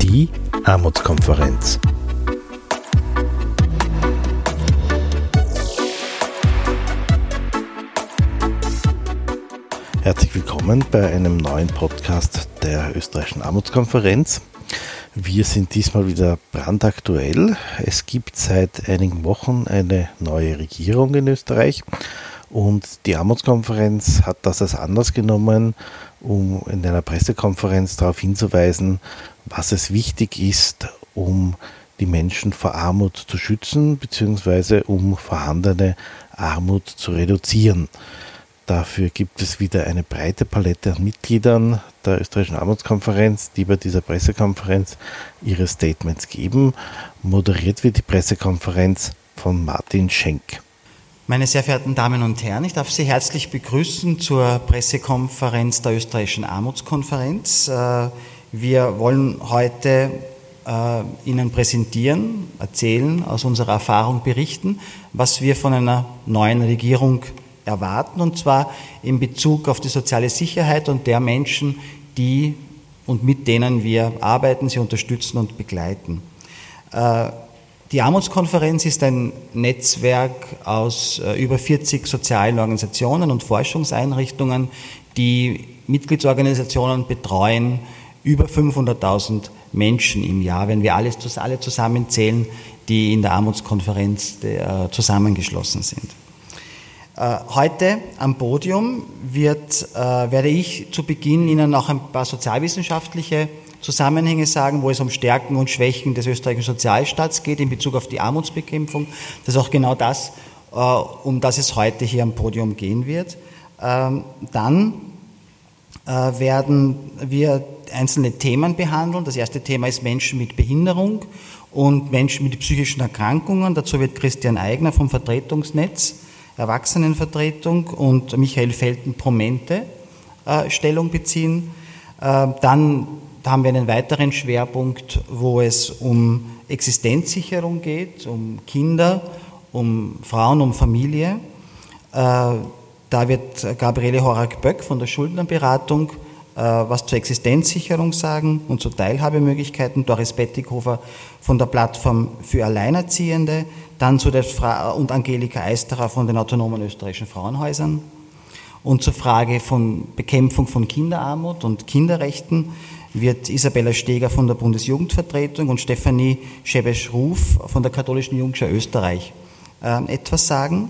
Die Armutskonferenz. Herzlich willkommen bei einem neuen Podcast der österreichischen Armutskonferenz. Wir sind diesmal wieder brandaktuell. Es gibt seit einigen Wochen eine neue Regierung in Österreich und die Armutskonferenz hat das als Anlass genommen, um in einer Pressekonferenz darauf hinzuweisen, was es wichtig ist, um die Menschen vor Armut zu schützen bzw. um vorhandene Armut zu reduzieren. Dafür gibt es wieder eine breite Palette an Mitgliedern der österreichischen Armutskonferenz, die bei dieser Pressekonferenz ihre Statements geben. Moderiert wird die Pressekonferenz von Martin Schenk. Meine sehr verehrten Damen und Herren, ich darf Sie herzlich begrüßen zur Pressekonferenz der österreichischen Armutskonferenz. Äh, wir wollen heute äh, Ihnen präsentieren, erzählen, aus unserer Erfahrung berichten, was wir von einer neuen Regierung erwarten, und zwar in Bezug auf die soziale Sicherheit und der Menschen, die und mit denen wir arbeiten, sie unterstützen und begleiten. Äh, die Armutskonferenz ist ein Netzwerk aus äh, über 40 sozialen Organisationen und Forschungseinrichtungen, die Mitgliedsorganisationen betreuen, über 500.000 Menschen im Jahr, wenn wir alles, alle zusammenzählen, die in der Armutskonferenz äh, zusammengeschlossen sind. Äh, heute am Podium wird, äh, werde ich zu Beginn Ihnen noch ein paar sozialwissenschaftliche Zusammenhänge sagen, wo es um Stärken und Schwächen des österreichischen Sozialstaats geht in Bezug auf die Armutsbekämpfung. Das ist auch genau das, äh, um das es heute hier am Podium gehen wird. Ähm, dann werden wir einzelne Themen behandeln. Das erste Thema ist Menschen mit Behinderung und Menschen mit psychischen Erkrankungen. Dazu wird Christian Eigner vom Vertretungsnetz Erwachsenenvertretung und Michael Felten-Promente äh, Stellung beziehen. Äh, dann haben wir einen weiteren Schwerpunkt, wo es um Existenzsicherung geht, um Kinder, um Frauen, um Familie. Äh, da wird Gabriele Horak-Böck von der Schuldnerberatung was zur Existenzsicherung sagen und zu Teilhabemöglichkeiten, Doris Bettighofer von der Plattform für Alleinerziehende, dann zu der Fra und Angelika Eisterer von den autonomen österreichischen Frauenhäusern. Und zur Frage von Bekämpfung von Kinderarmut und Kinderrechten wird Isabella Steger von der Bundesjugendvertretung und Stefanie Schebesch-Ruf von der Katholischen Jungschau Österreich äh, etwas sagen.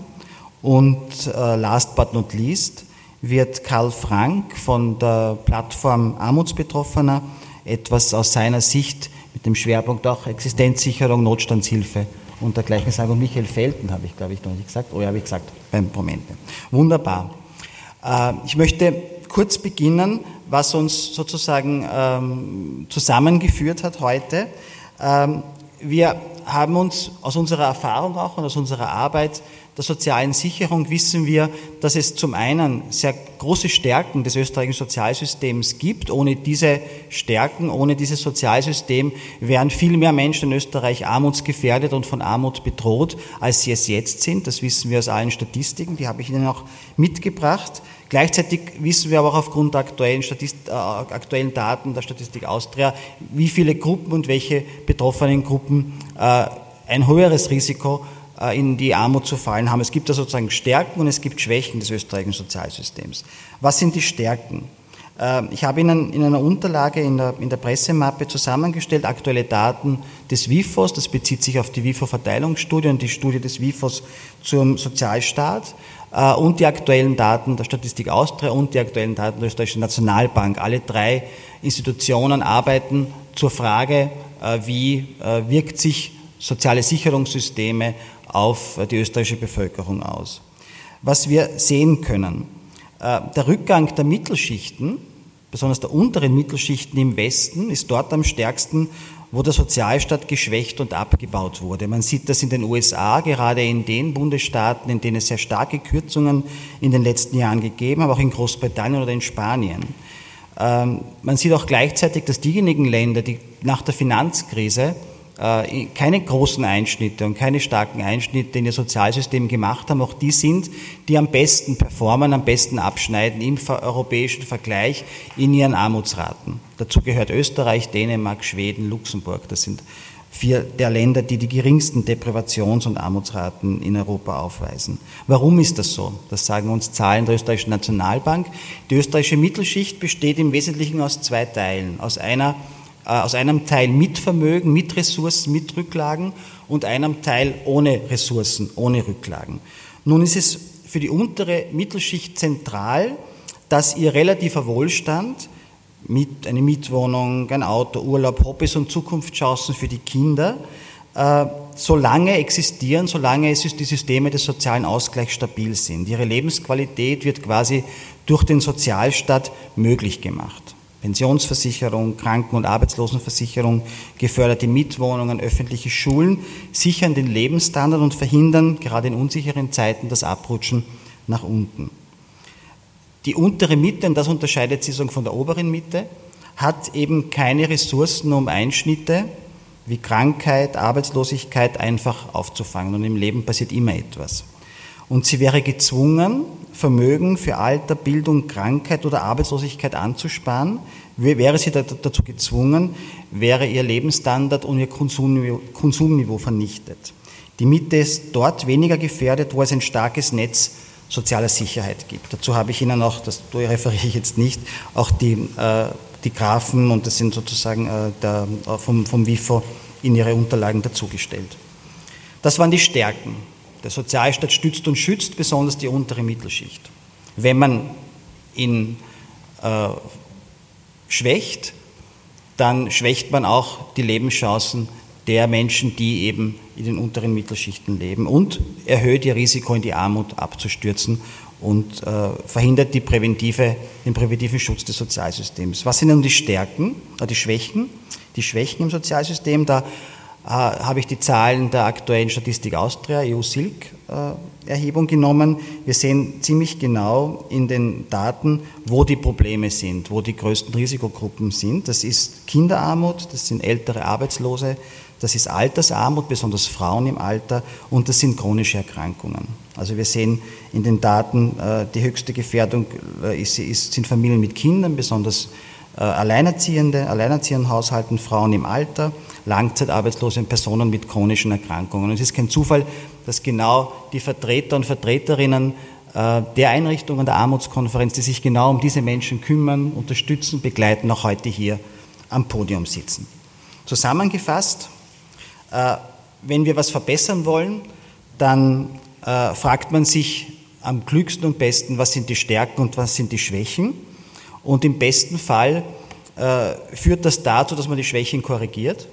Und äh, last but not least wird Karl Frank von der Plattform Armutsbetroffener etwas aus seiner Sicht mit dem Schwerpunkt auch Existenzsicherung, Notstandshilfe und dergleichen sagen. Und Michael Felten habe ich, glaube ich, noch nicht gesagt. Oh ja, habe ich gesagt, beim Momente. Wunderbar. Äh, ich möchte kurz beginnen, was uns sozusagen ähm, zusammengeführt hat heute. Ähm, wir haben uns aus unserer Erfahrung auch und aus unserer Arbeit der sozialen Sicherung wissen wir, dass es zum einen sehr große Stärken des österreichischen Sozialsystems gibt. Ohne diese Stärken, ohne dieses Sozialsystem wären viel mehr Menschen in Österreich armutsgefährdet und von Armut bedroht, als sie es jetzt sind. Das wissen wir aus allen Statistiken, die habe ich Ihnen auch mitgebracht. Gleichzeitig wissen wir aber auch aufgrund der aktuellen, äh, aktuellen Daten der Statistik Austria, wie viele Gruppen und welche betroffenen Gruppen äh, ein höheres Risiko in die Armut zu fallen haben. Es gibt da sozusagen Stärken und es gibt Schwächen des österreichischen Sozialsystems. Was sind die Stärken? Äh, ich habe Ihnen in einer Unterlage in der, in der Pressemappe zusammengestellt aktuelle Daten des WIFOS, das bezieht sich auf die WIFO-Verteilungsstudie und die Studie des WIFOS zum Sozialstaat äh, und die aktuellen Daten der Statistik Austria und die aktuellen Daten der Österreichischen Nationalbank. Alle drei Institutionen arbeiten zur Frage, wie wirkt sich soziale Sicherungssysteme auf die österreichische Bevölkerung aus. Was wir sehen können, äh, der Rückgang der Mittelschichten, besonders der unteren Mittelschichten im Westen, ist dort am stärksten, wo der Sozialstaat geschwächt und abgebaut wurde. Man sieht das in den USA, gerade in den Bundesstaaten, in denen es sehr starke Kürzungen in den letzten Jahren gegeben, aber auch in Großbritannien oder in Spanien. Ähm, man sieht auch gleichzeitig, dass diejenigen Länder, die nach der Finanzkrise keine großen Einschnitte und keine starken Einschnitte in ihr Sozialsystem gemacht haben, auch die sind, die am besten performen, am besten abschneiden im europäischen Vergleich in ihren Armutsraten. Dazu gehört Österreich, Dänemark, Schweden, Luxemburg. Das sind vier der Länder, die die geringsten Deprivations- und Armutsraten in Europa aufweisen. Warum ist das so? Das sagen uns Zahlen der österreichischen Nationalbank. Die österreichische Mittelschicht besteht im Wesentlichen aus zwei Teilen. Aus, einer, äh, aus einem Teil mit Vermögen, mit Ressourcen, mit Rücklagen und einem Teil ohne Ressourcen, ohne Rücklagen. Nun ist es für die untere Mittelschicht zentral, dass ihr relativer Wohlstand mit, eine Mietwohnung, ein Auto, Urlaub, Hobbys und Zukunftschancen für die Kinder, äh, solange existieren, solange es die Systeme des sozialen Ausgleichs stabil sind. Ihre Lebensqualität wird quasi durch den Sozialstaat möglich gemacht. Pensionsversicherung, Kranken- und Arbeitslosenversicherung, geförderte Mietwohnungen, öffentliche Schulen sichern den Lebensstandard und verhindern gerade in unsicheren Zeiten das Abrutschen nach unten. Die untere Mitte, und das unterscheidet sie von der oberen Mitte, hat eben keine Ressourcen, um Einschnitte wie Krankheit, Arbeitslosigkeit einfach aufzufangen. Und im Leben passiert immer etwas. Und sie wäre gezwungen, Vermögen für Alter, Bildung, Krankheit oder Arbeitslosigkeit anzusparen. Wäre sie dazu gezwungen, wäre ihr Lebensstandard und ihr Konsumniveau, vernichtet. Die Mitte ist dort weniger gefährdet, wo es ein starkes Netz sozialer Sicherheit gibt. Dazu habe ich Ihnen auch, das referiere ich jetzt nicht, auch die, äh, die Graphen und das sind sozusagen äh, der, äh, vom, vom WIFO in Ihre Unterlagen dazugestellt. Das waren die Stärken. Der Sozialstaat stützt und schützt besonders die untere Mittelschicht. Wenn man ihn äh, schwächt, dann schwächt man auch die Lebenschancen der Menschen, die eben in den unteren Mittelschichten leben und erhöht ihr Risiko, in die Armut abzustürzen und äh, verhindert präventive, den präventiven Schutz des Sozialsystems. Was sind nun die Stärken, äh, die Schwächen? Die Schwächen im Sozialsystem, da habe ich die Zahlen der aktuellen Statistik Austria, EU-SILK-Erhebung genommen. Wir sehen ziemlich genau in den Daten, wo die Probleme sind, wo die größten Risikogruppen sind. Das ist Kinderarmut, das sind ältere Arbeitslose, das ist Altersarmut, besonders Frauen im Alter, und das sind chronische Erkrankungen. Also wir sehen in den Daten, äh, die höchste Gefährdung äh, sind Familien mit Kindern, besonders äh, Alleinerziehende, alleinerziehenden Haushalten, Frauen im Alter, langzeitarbeitslose und Personen mit chronischen Erkrankungen. Und es ist kein Zufall, dass genau die Vertreter und Vertreterinnen der Einrichtungen der Armutskonferenz, die sich genau um diese Menschen kümmern, unterstützen, begleiten, auch heute hier am Podium sitzen. Zusammengefasst, äh, wenn wir was verbessern wollen, dann äh, fragt man sich am klügsten und besten, was sind die Stärken und was sind die Schwächen. Und im besten Fall äh, führt das dazu, dass man die Schwächen korrigiert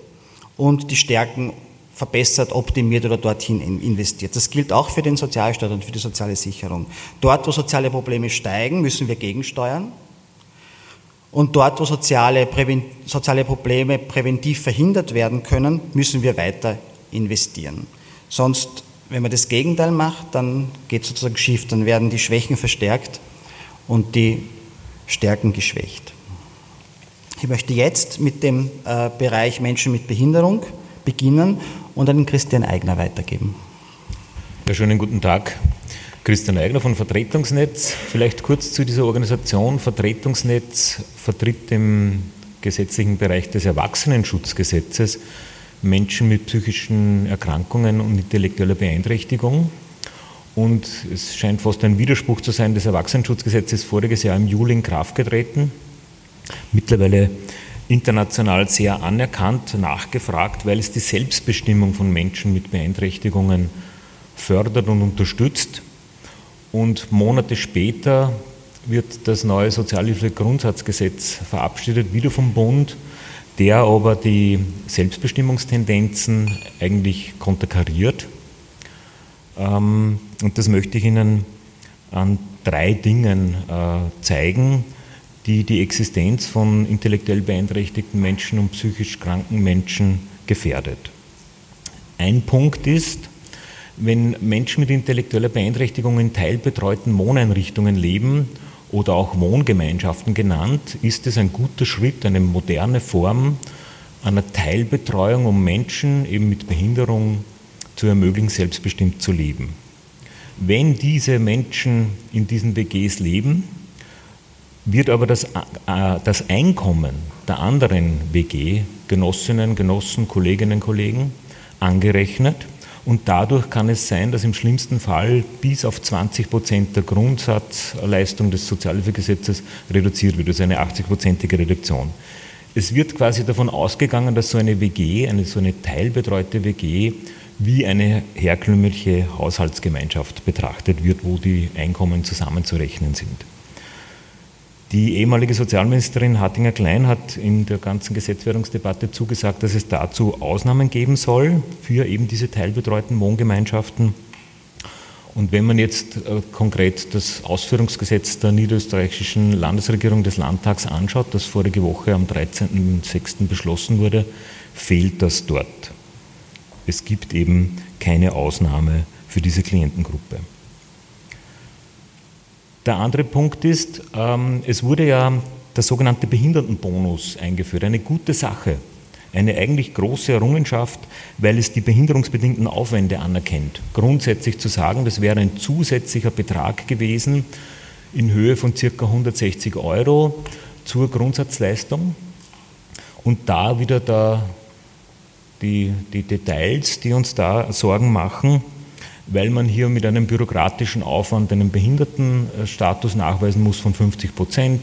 und die Stärken verbessert, optimiert oder dorthin investiert. Das gilt auch für den Sozialstaat und für die soziale Sicherung. Dort, wo soziale Probleme steigen, müssen wir gegensteuern. Und dort, wo soziale, soziale Probleme präventiv verhindert werden können, müssen wir weiter investieren. Sonst, wenn man das Gegenteil macht, dann geht es sozusagen schief, dann werden die Schwächen verstärkt und die Stärken geschwächt. Ich möchte jetzt mit dem äh, Bereich Menschen mit Behinderung beginnen und an den Christian Eigner weitergeben. Ja, schönen guten Tag. Christian Eigner von Vertretungsnetz. Vielleicht kurz zu dieser Organisation. Vertretungsnetz vertritt im gesetzlichen Bereich des Erwachsenenschutzgesetzes Menschen mit psychischen Erkrankungen und intellektueller Beeinträchtigung. Und es scheint fast ein Widerspruch zu sein, das Erwachsenenschutzgesetz ist voriges Jahr im Juli in Kraft getreten. Mittlerweile international sehr anerkannt, nachgefragt, weil es die Selbstbestimmung von Menschen mit Beeinträchtigungen fördert und unterstützt. Und Monate später wird das neue Sozialhilfegrundsatzgesetz verabschiedet, wieder vom Bund, der aber die Selbstbestimmungstendenzen eigentlich konterkariert. Ähm, und das möchte ich Ihnen an drei Dingen äh, zeigen, die die Existenz von intellektuell beeinträchtigten Menschen und psychisch kranken Menschen gefährdet. Ein Punkt ist, wenn Menschen mit intellektueller Beeinträchtigung in teilbetreuten Wohneinrichtungen leben oder auch Wohngemeinschaften genannt, ist es ein guter Schritt, eine moderne Form einer Teilbetreuung, um Menschen eben mit Behinderung zu ermöglichen, selbstbestimmt zu leben. Wenn diese Menschen in diesen WGs leben, wird aber das, äh, das Einkommen der anderen WG, Genossinnen, Genossen, Kolleginnen, Kollegen, angerechnet. Und dadurch kann es sein, dass im schlimmsten Fall bis auf 20 Prozent der Grundsatzleistung des Sozialhilfegesetzes reduziert wird, also eine 80-prozentige Reduktion. Es wird quasi davon ausgegangen, dass so eine WG, eine so eine teilbetreute WG, wie eine herkömmliche Haushaltsgemeinschaft betrachtet wird, wo die Einkommen zusammenzurechnen sind. Die ehemalige Sozialministerin Hattinger-Klein hat in der ganzen Gesetzwerdungsdebatte zugesagt, dass es dazu Ausnahmen geben soll für eben diese teilbetreuten Wohngemeinschaften. Und wenn man jetzt äh, konkret das Ausführungsgesetz der niederösterreichischen Landesregierung des Landtags anschaut, das vorige Woche am 13.06. beschlossen wurde, fehlt das dort. Es gibt eben keine Ausnahme für diese Klientengruppe. Der andere Punkt ist, ähm, es wurde ja der sogenannte Behindertenbonus eingeführt, eine gute Sache, eine eigentlich große Errungenschaft, weil es die behinderungsbedingten Aufwände anerkennt. Grundsätzlich zu sagen, das wäre ein zusätzlicher Betrag gewesen in Höhe von ca. 160 Euro zur Grundsatzleistung. Und da wieder der, die, die Details, die uns da Sorgen machen, weil man hier mit einem bürokratischen Aufwand einen Behindertenstatus nachweisen muss von 50 Prozent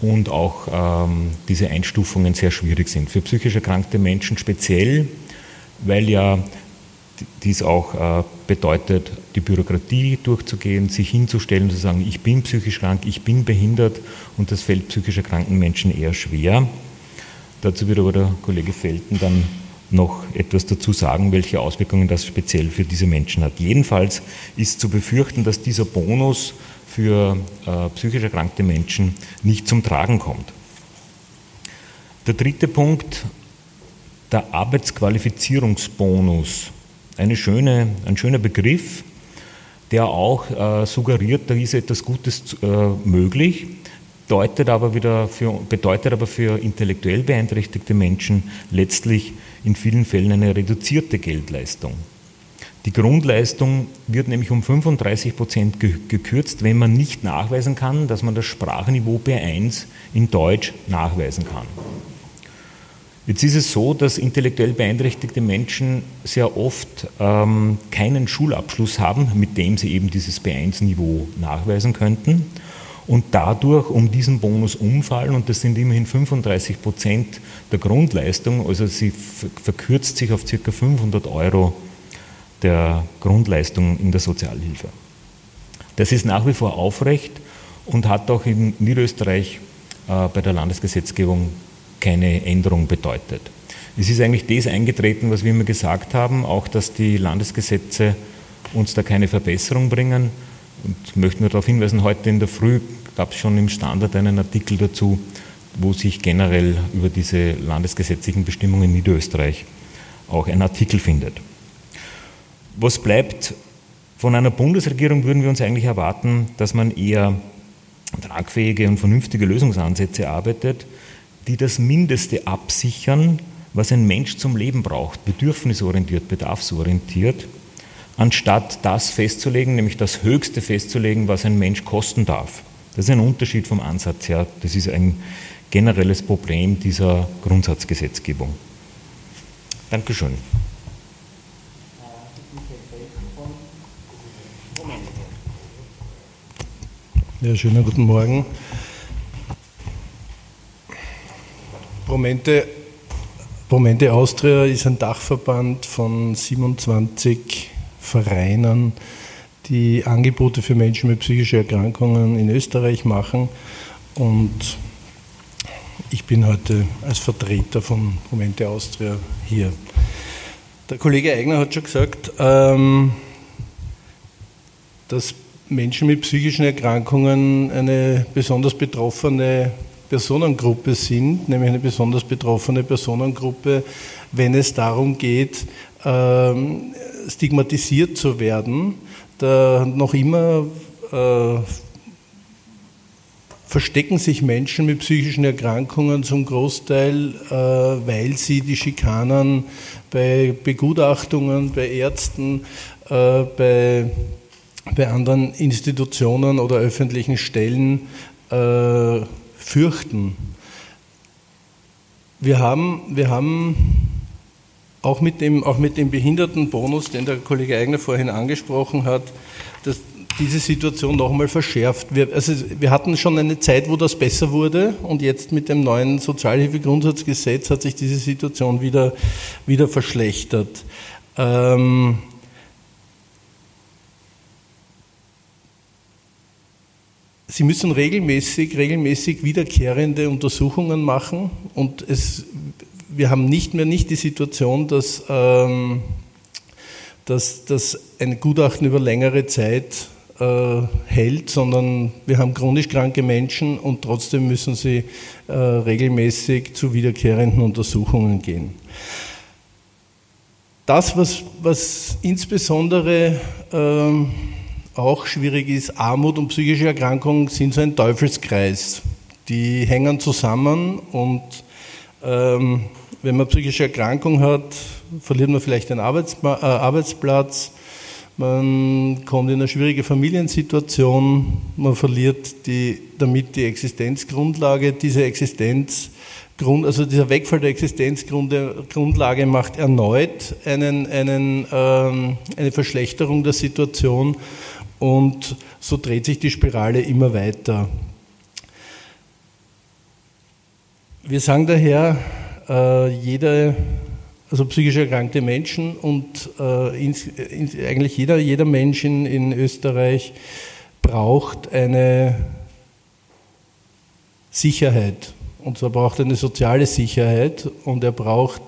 und auch ähm, diese Einstufungen sehr schwierig sind. Für psychisch erkrankte Menschen speziell, weil ja dies auch äh, bedeutet, die Bürokratie durchzugehen, sich hinzustellen, zu sagen, ich bin psychisch krank, ich bin behindert und das fällt psychisch erkrankten Menschen eher schwer. Dazu wird aber der Kollege Felten dann noch etwas dazu sagen, welche Auswirkungen das speziell für diese Menschen hat. Jedenfalls ist zu befürchten, dass dieser Bonus für äh, psychisch erkrankte Menschen nicht zum Tragen kommt. Der dritte Punkt, der Arbeitsqualifizierungsbonus. Eine schöne, ein schöner Begriff, der auch äh, suggeriert, da ist etwas Gutes äh, möglich bedeutet aber, wieder für, bedeutet aber für intellektuell beeinträchtigte Menschen letztlich in vielen Fällen eine reduzierte Geldleistung. Die Grundleistung wird nämlich um 35 Prozent gekürzt, wenn man nicht nachweisen kann, dass man das Sprachniveau B1 in Deutsch nachweisen kann. Jetzt ist es so, dass intellektuell beeinträchtigte Menschen sehr oft ähm, keinen Schulabschluss haben, mit dem sie eben dieses B1-Niveau nachweisen könnten und dadurch um diesen Bonus umfallen und das sind immerhin 35 Prozent der Grundleistung, also sie verkürzt sich auf ca. 500 Euro der Grundleistung in der Sozialhilfe. Das ist nach wie vor aufrecht und hat auch in Niederösterreich äh, bei der Landesgesetzgebung keine Änderung bedeutet. Es ist eigentlich das eingetreten, was wir immer gesagt haben, auch dass die Landesgesetze uns da keine Verbesserung bringen, und möchte nur darauf hinweisen, heute in der Früh gab es schon im Standard einen Artikel dazu, wo sich generell über diese landesgesetzlichen Bestimmungen in Niederösterreich auch ein Artikel findet. Was bleibt von einer Bundesregierung, würden wir uns eigentlich erwarten, dass man eher tragfähige und vernünftige Lösungsansätze arbeitet, die das Mindeste absichern, was ein Mensch zum Leben braucht, bedürfnisorientiert, bedarfsorientiert anstatt das festzulegen, nämlich das Höchste festzulegen, was ein Mensch kosten darf. Das ist ein Unterschied vom Ansatz her. Das ist ein generelles Problem dieser Grundsatzgesetzgebung. Dankeschön. Ja, schönen guten Morgen. Promente, Promente Austria ist ein Dachverband von 27 Vereinen, die Angebote für Menschen mit psychischen Erkrankungen in Österreich machen. Und ich bin heute als Vertreter von Momente Austria hier. Der Kollege Eigner hat schon gesagt, ähm, dass Menschen mit psychischen Erkrankungen eine besonders betroffene Personengruppe sind, nämlich eine besonders betroffene Personengruppe, wenn es darum geht, ähm, stigmatisiert zu werden, da noch immer äh, verstecken sich Menschen mit psychischen Erkrankungen zum Großteil, äh, weil sie die Schikanen bei Begutachtungen, bei Ärzten, äh, bei, bei anderen Institutionen oder öffentlichen Stellen äh, fürchten. Wir haben, wir haben auch mit, dem, auch mit dem Behindertenbonus, den der Kollege Eigner vorhin angesprochen hat, dass diese Situation noch einmal verschärft. Wir, also wir hatten schon eine Zeit, wo das besser wurde und jetzt mit dem neuen Sozialhilfegrundsatzgesetz hat sich diese Situation wieder, wieder verschlechtert. Ähm, Sie müssen regelmäßig, regelmäßig wiederkehrende Untersuchungen machen und es, wir haben nicht mehr nicht die Situation, dass, ähm, dass, dass ein Gutachten über längere Zeit äh, hält, sondern wir haben chronisch kranke Menschen und trotzdem müssen sie äh, regelmäßig zu wiederkehrenden Untersuchungen gehen. Das, was, was insbesondere ähm, auch schwierig ist, Armut und psychische Erkrankungen sind so ein Teufelskreis. Die hängen zusammen und ähm, wenn man psychische Erkrankung hat, verliert man vielleicht einen Arbeitsma äh, Arbeitsplatz, man kommt in eine schwierige Familiensituation, man verliert die, damit die Existenzgrundlage. Diese Existenzgrund, also dieser Wegfall der Existenzgrundlage macht erneut einen, einen, ähm, eine Verschlechterung der Situation und so dreht sich die Spirale immer weiter. Wir sagen daher, äh, jede, also psychisch erkrankte Menschen und äh, ins, ins, eigentlich jeder, jeder Mensch in, in Österreich braucht eine Sicherheit. Und zwar braucht er eine soziale Sicherheit und er braucht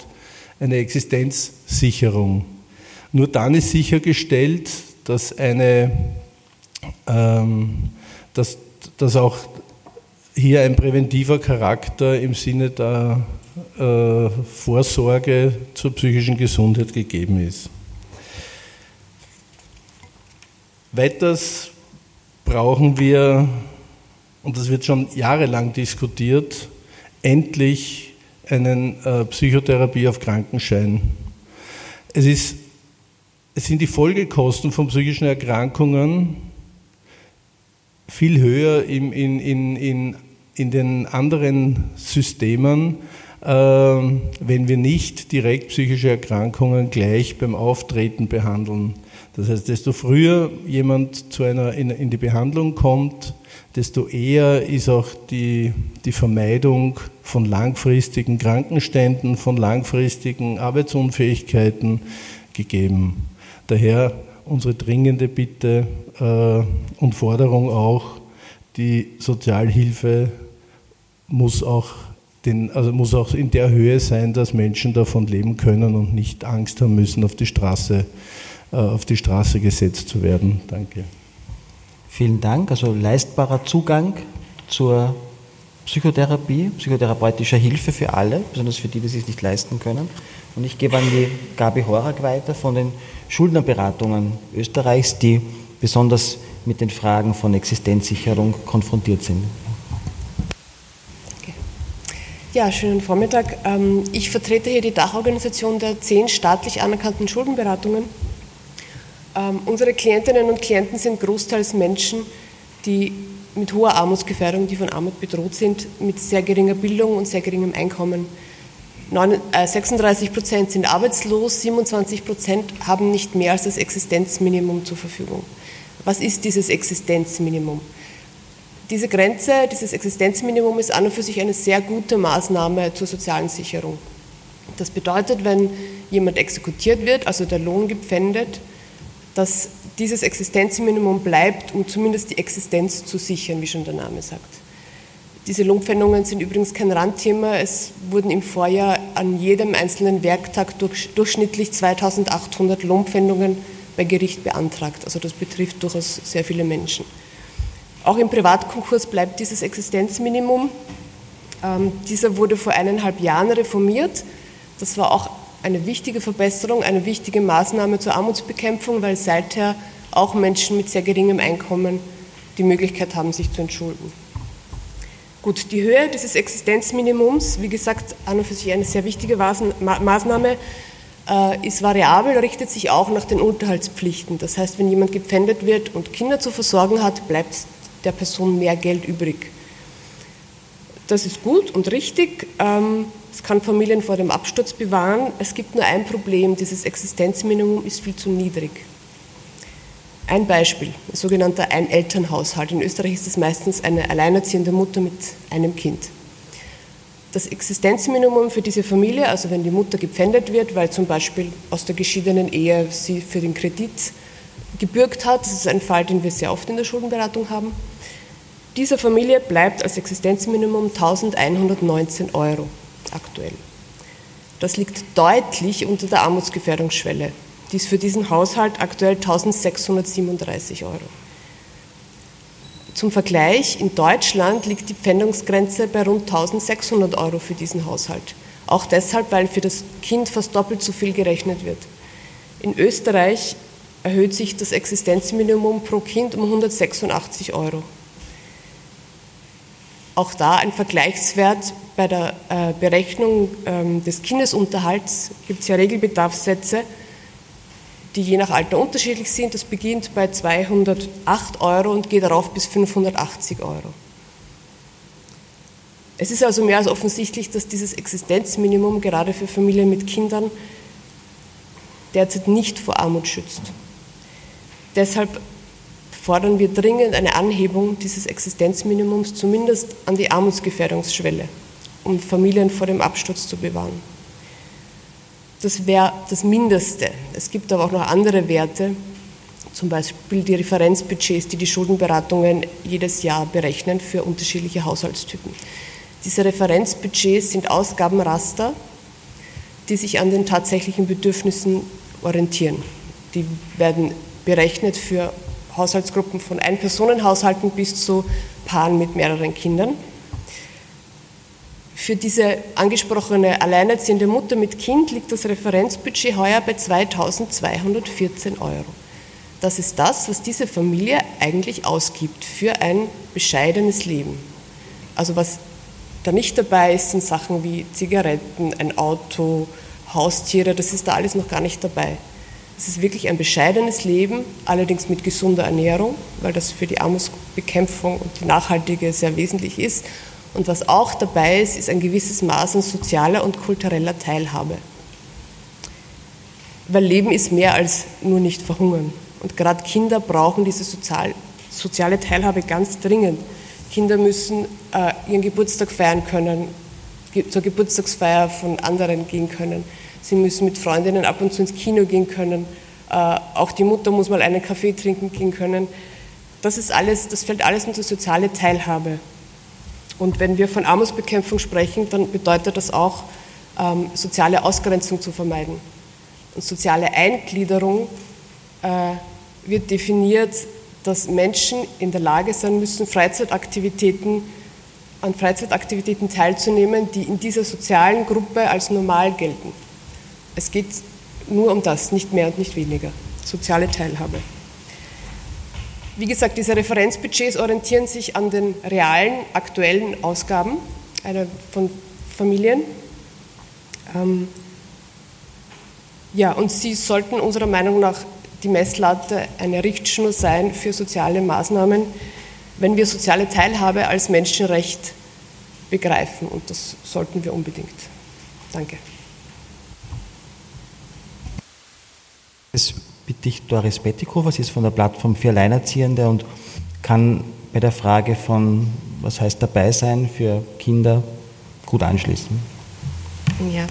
eine Existenzsicherung. Nur dann ist sichergestellt, dass eine ähm, dass, dass auch hier ein präventiver Charakter im Sinne der Vorsorge zur psychischen Gesundheit gegeben ist. Weiters brauchen wir, und das wird schon jahrelang diskutiert, endlich eine äh, Psychotherapie auf Krankenschein. Es, ist, es sind die Folgekosten von psychischen Erkrankungen viel höher in, in, in, in den anderen Systemen, äh, wenn wir nicht direkt psychische Erkrankungen gleich beim Auftreten behandeln. Das heißt, desto früher jemand zu einer, in, in die Behandlung kommt, desto eher ist auch die, die Vermeidung von langfristigen Krankenständen, von langfristigen Arbeitsunfähigkeiten gegeben. Daher unsere dringende Bitte äh, und Forderung auch, die Sozialhilfe muss auch, den, also muss auch in der Höhe sein, dass Menschen davon leben können und nicht Angst haben müssen, auf die Straße, äh, auf die Straße gesetzt zu werden. Danke. Vielen Dank. Also leistbarer Zugang zur Psychotherapie, psychotherapeutischer Hilfe für alle, besonders für die, die es sich nicht leisten können. Und ich gebe an die Gabi Horak weiter von den Schuldnerberatungen Österreichs, die besonders mit den Fragen von Existenzsicherung konfrontiert sind. Ja, schönen Vormittag. Ähm, ich vertrete hier die Dachorganisation der zehn staatlich anerkannten Schuldenberatungen. Ähm, unsere Klientinnen und Klienten sind großteils Menschen, die mit hoher Armutsgefährdung, die von Armut bedroht sind, mit sehr geringer Bildung und sehr geringem Einkommen. 36 äh, Prozent sind arbeitslos, 27 Prozent haben nicht mehr als das Existenzminimum zur Verfügung. Was ist dieses Existenzminimum? Diese Grenze, dieses Existenzminimum ist an und für sich eine sehr gute Maßnahme zur sozialen Sicherung. Das bedeutet, wenn jemand exekutiert wird, also der Lohn gepfändet, dass dieses Existenzminimum bleibt, um zumindest die Existenz zu sichern, wie schon der Name sagt. Diese Lohnpfändungen sind übrigens kein Randthema. Es wurden im Vorjahr an jedem einzelnen Werktag durch, durchschnittlich 2800 Lohnpfändungen bei Gericht beantragt. Also das betrifft durchaus sehr viele Menschen. Auch im Privatkonkurs bleibt dieses Existenzminimum. Ähm, dieser wurde vor eineinhalb Jahren reformiert. Das war auch eine wichtige Verbesserung, eine wichtige Maßnahme zur Armutsbekämpfung, weil seither auch Menschen mit sehr geringem Einkommen die Möglichkeit haben, sich zu entschulden. Gut, die Höhe dieses Existenzminimums, wie gesagt, an und für sich eine sehr wichtige Maßnahme, äh, ist variabel, richtet sich auch nach den Unterhaltspflichten. Das heißt, wenn jemand gepfändet wird und Kinder zu versorgen hat, bleibt der Person mehr Geld übrig. Das ist gut und richtig. Ähm, es kann Familien vor dem Absturz bewahren. Es gibt nur ein Problem, dieses Existenzminimum ist viel zu niedrig. Ein Beispiel, ein sogenannter Einelternhaushalt. In Österreich ist es meistens eine alleinerziehende Mutter mit einem Kind. Das Existenzminimum für diese Familie, also wenn die Mutter gepfändet wird, weil zum Beispiel aus der geschiedenen Ehe sie für den Kredit gebürgt hat, das ist ein Fall, den wir sehr oft in der Schuldenberatung haben, dieser Familie bleibt als Existenzminimum 1119 Euro aktuell. Das liegt deutlich unter der Armutsgefährdungsschwelle. Die ist für diesen Haushalt aktuell 1637 Euro. Zum Vergleich, in Deutschland liegt die Pfändungsgrenze bei rund 1600 Euro für diesen Haushalt. Auch deshalb, weil für das Kind fast doppelt so viel gerechnet wird. In Österreich erhöht sich das Existenzminimum pro Kind um 186 Euro. Auch da ein Vergleichswert bei der äh, Berechnung ähm, des Kindesunterhalts gibt es ja Regelbedarfssätze, die je nach Alter unterschiedlich sind. Das beginnt bei 208 Euro und geht darauf bis 580 Euro. Es ist also mehr als offensichtlich, dass dieses Existenzminimum gerade für Familien mit Kindern derzeit nicht vor Armut schützt. Deshalb fordern wir dringend eine Anhebung dieses Existenzminimums zumindest an die Armutsgefährdungsschwelle, um Familien vor dem Absturz zu bewahren. Das wäre das Mindeste. Es gibt aber auch noch andere Werte, zum Beispiel die Referenzbudgets, die die Schuldenberatungen jedes Jahr berechnen für unterschiedliche Haushaltstypen. Diese Referenzbudgets sind Ausgabenraster, die sich an den tatsächlichen Bedürfnissen orientieren. Die werden berechnet für Haushaltsgruppen von Ein-Personen-Haushalten bis zu Paaren mit mehreren Kindern. Für diese angesprochene alleinerziehende Mutter mit Kind liegt das Referenzbudget heuer bei 2214 Euro. Das ist das, was diese Familie eigentlich ausgibt für ein bescheidenes Leben. Also was da nicht dabei ist, sind Sachen wie Zigaretten, ein Auto, Haustiere, das ist da alles noch gar nicht dabei. Es ist wirklich ein bescheidenes Leben, allerdings mit gesunder Ernährung, weil das für die Armutsbekämpfung und die nachhaltige sehr wesentlich ist. Und was auch dabei ist, ist ein gewisses Maß an sozialer und kultureller Teilhabe. Weil Leben ist mehr als nur nicht verhungern. Und gerade Kinder brauchen diese sozial, soziale Teilhabe ganz dringend. Kinder müssen äh, ihren Geburtstag feiern können, zur Geburtstagsfeier von anderen gehen können Sie müssen mit Freundinnen ab und zu ins Kino gehen können. Äh, auch die Mutter muss mal einen Kaffee trinken gehen können. Das ist alles, das fällt alles unter soziale Teilhabe. Und wenn wir von Armutsbekämpfung sprechen, dann bedeutet das auch, ähm, soziale Ausgrenzung zu vermeiden. Und soziale Eingliederung äh, wird definiert, dass Menschen in der Lage sein müssen, Freizeitaktivitäten, an Freizeitaktivitäten teilzunehmen, die in dieser sozialen Gruppe als normal gelten. Es geht nur um das, nicht mehr und nicht weniger. Soziale Teilhabe. Wie gesagt, diese Referenzbudgets orientieren sich an den realen, aktuellen Ausgaben von Familien. Ähm, ja, und sie sollten unserer Meinung nach die Messlatte eine Richtschnur sein für soziale Maßnahmen, wenn wir soziale Teilhabe als Menschenrecht begreifen. Und das sollten wir unbedingt. Danke. Das bitte ich Doris Bettikofer, sie ist von der Plattform für Alleinerziehende und kann bei der Frage von, was heißt dabei sein für Kinder, gut anschließen. Ja.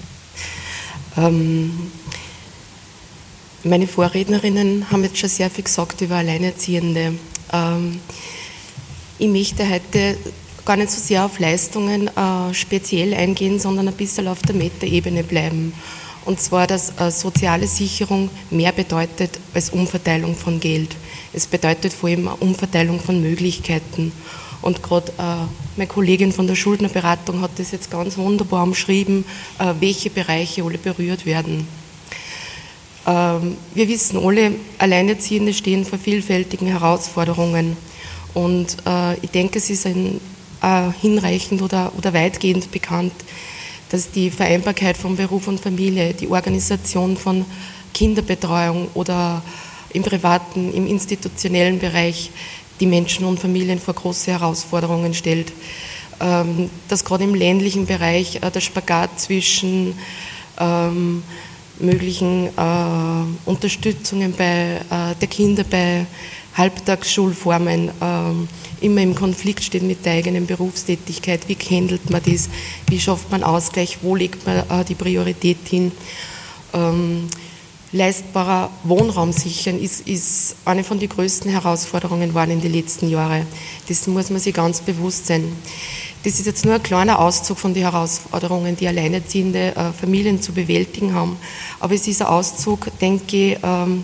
Ähm, meine Vorrednerinnen haben jetzt schon sehr viel gesagt über Alleinerziehende. Ähm, ich möchte heute gar nicht so sehr auf Leistungen äh, speziell eingehen, sondern ein bisschen auf der Metaebene bleiben und zwar, dass äh, soziale Sicherung mehr bedeutet als Umverteilung von Geld. Es bedeutet vor allem Umverteilung von Möglichkeiten. Und gerade äh, meine Kollegin von der Schuldnerberatung hat das jetzt ganz wunderbar umschrieben, äh, welche Bereiche alle berührt werden. Ähm, wir wissen alle, Alleinerziehende stehen vor vielfältigen Herausforderungen. Und äh, ich denke, es ist äh, hinreichend oder weitgehend bekannt, dass die Vereinbarkeit von Beruf und Familie, die Organisation von Kinderbetreuung oder im privaten, im institutionellen Bereich die Menschen und Familien vor große Herausforderungen stellt. Ähm, dass gerade im ländlichen Bereich äh, der Spagat zwischen ähm, möglichen äh, Unterstützungen bei, äh, der Kinder bei Halbtagsschulformen ähm, immer im Konflikt steht mit der eigenen Berufstätigkeit. Wie handelt man das? Wie schafft man Ausgleich? Wo legt man äh, die Priorität hin? Ähm, leistbarer Wohnraum sichern ist, ist eine von den größten Herausforderungen waren in den letzten Jahren. Das muss man sich ganz bewusst sein. Das ist jetzt nur ein kleiner Auszug von den Herausforderungen, die alleinerziehende äh, Familien zu bewältigen haben. Aber es ist ein Auszug, denke ich, ähm,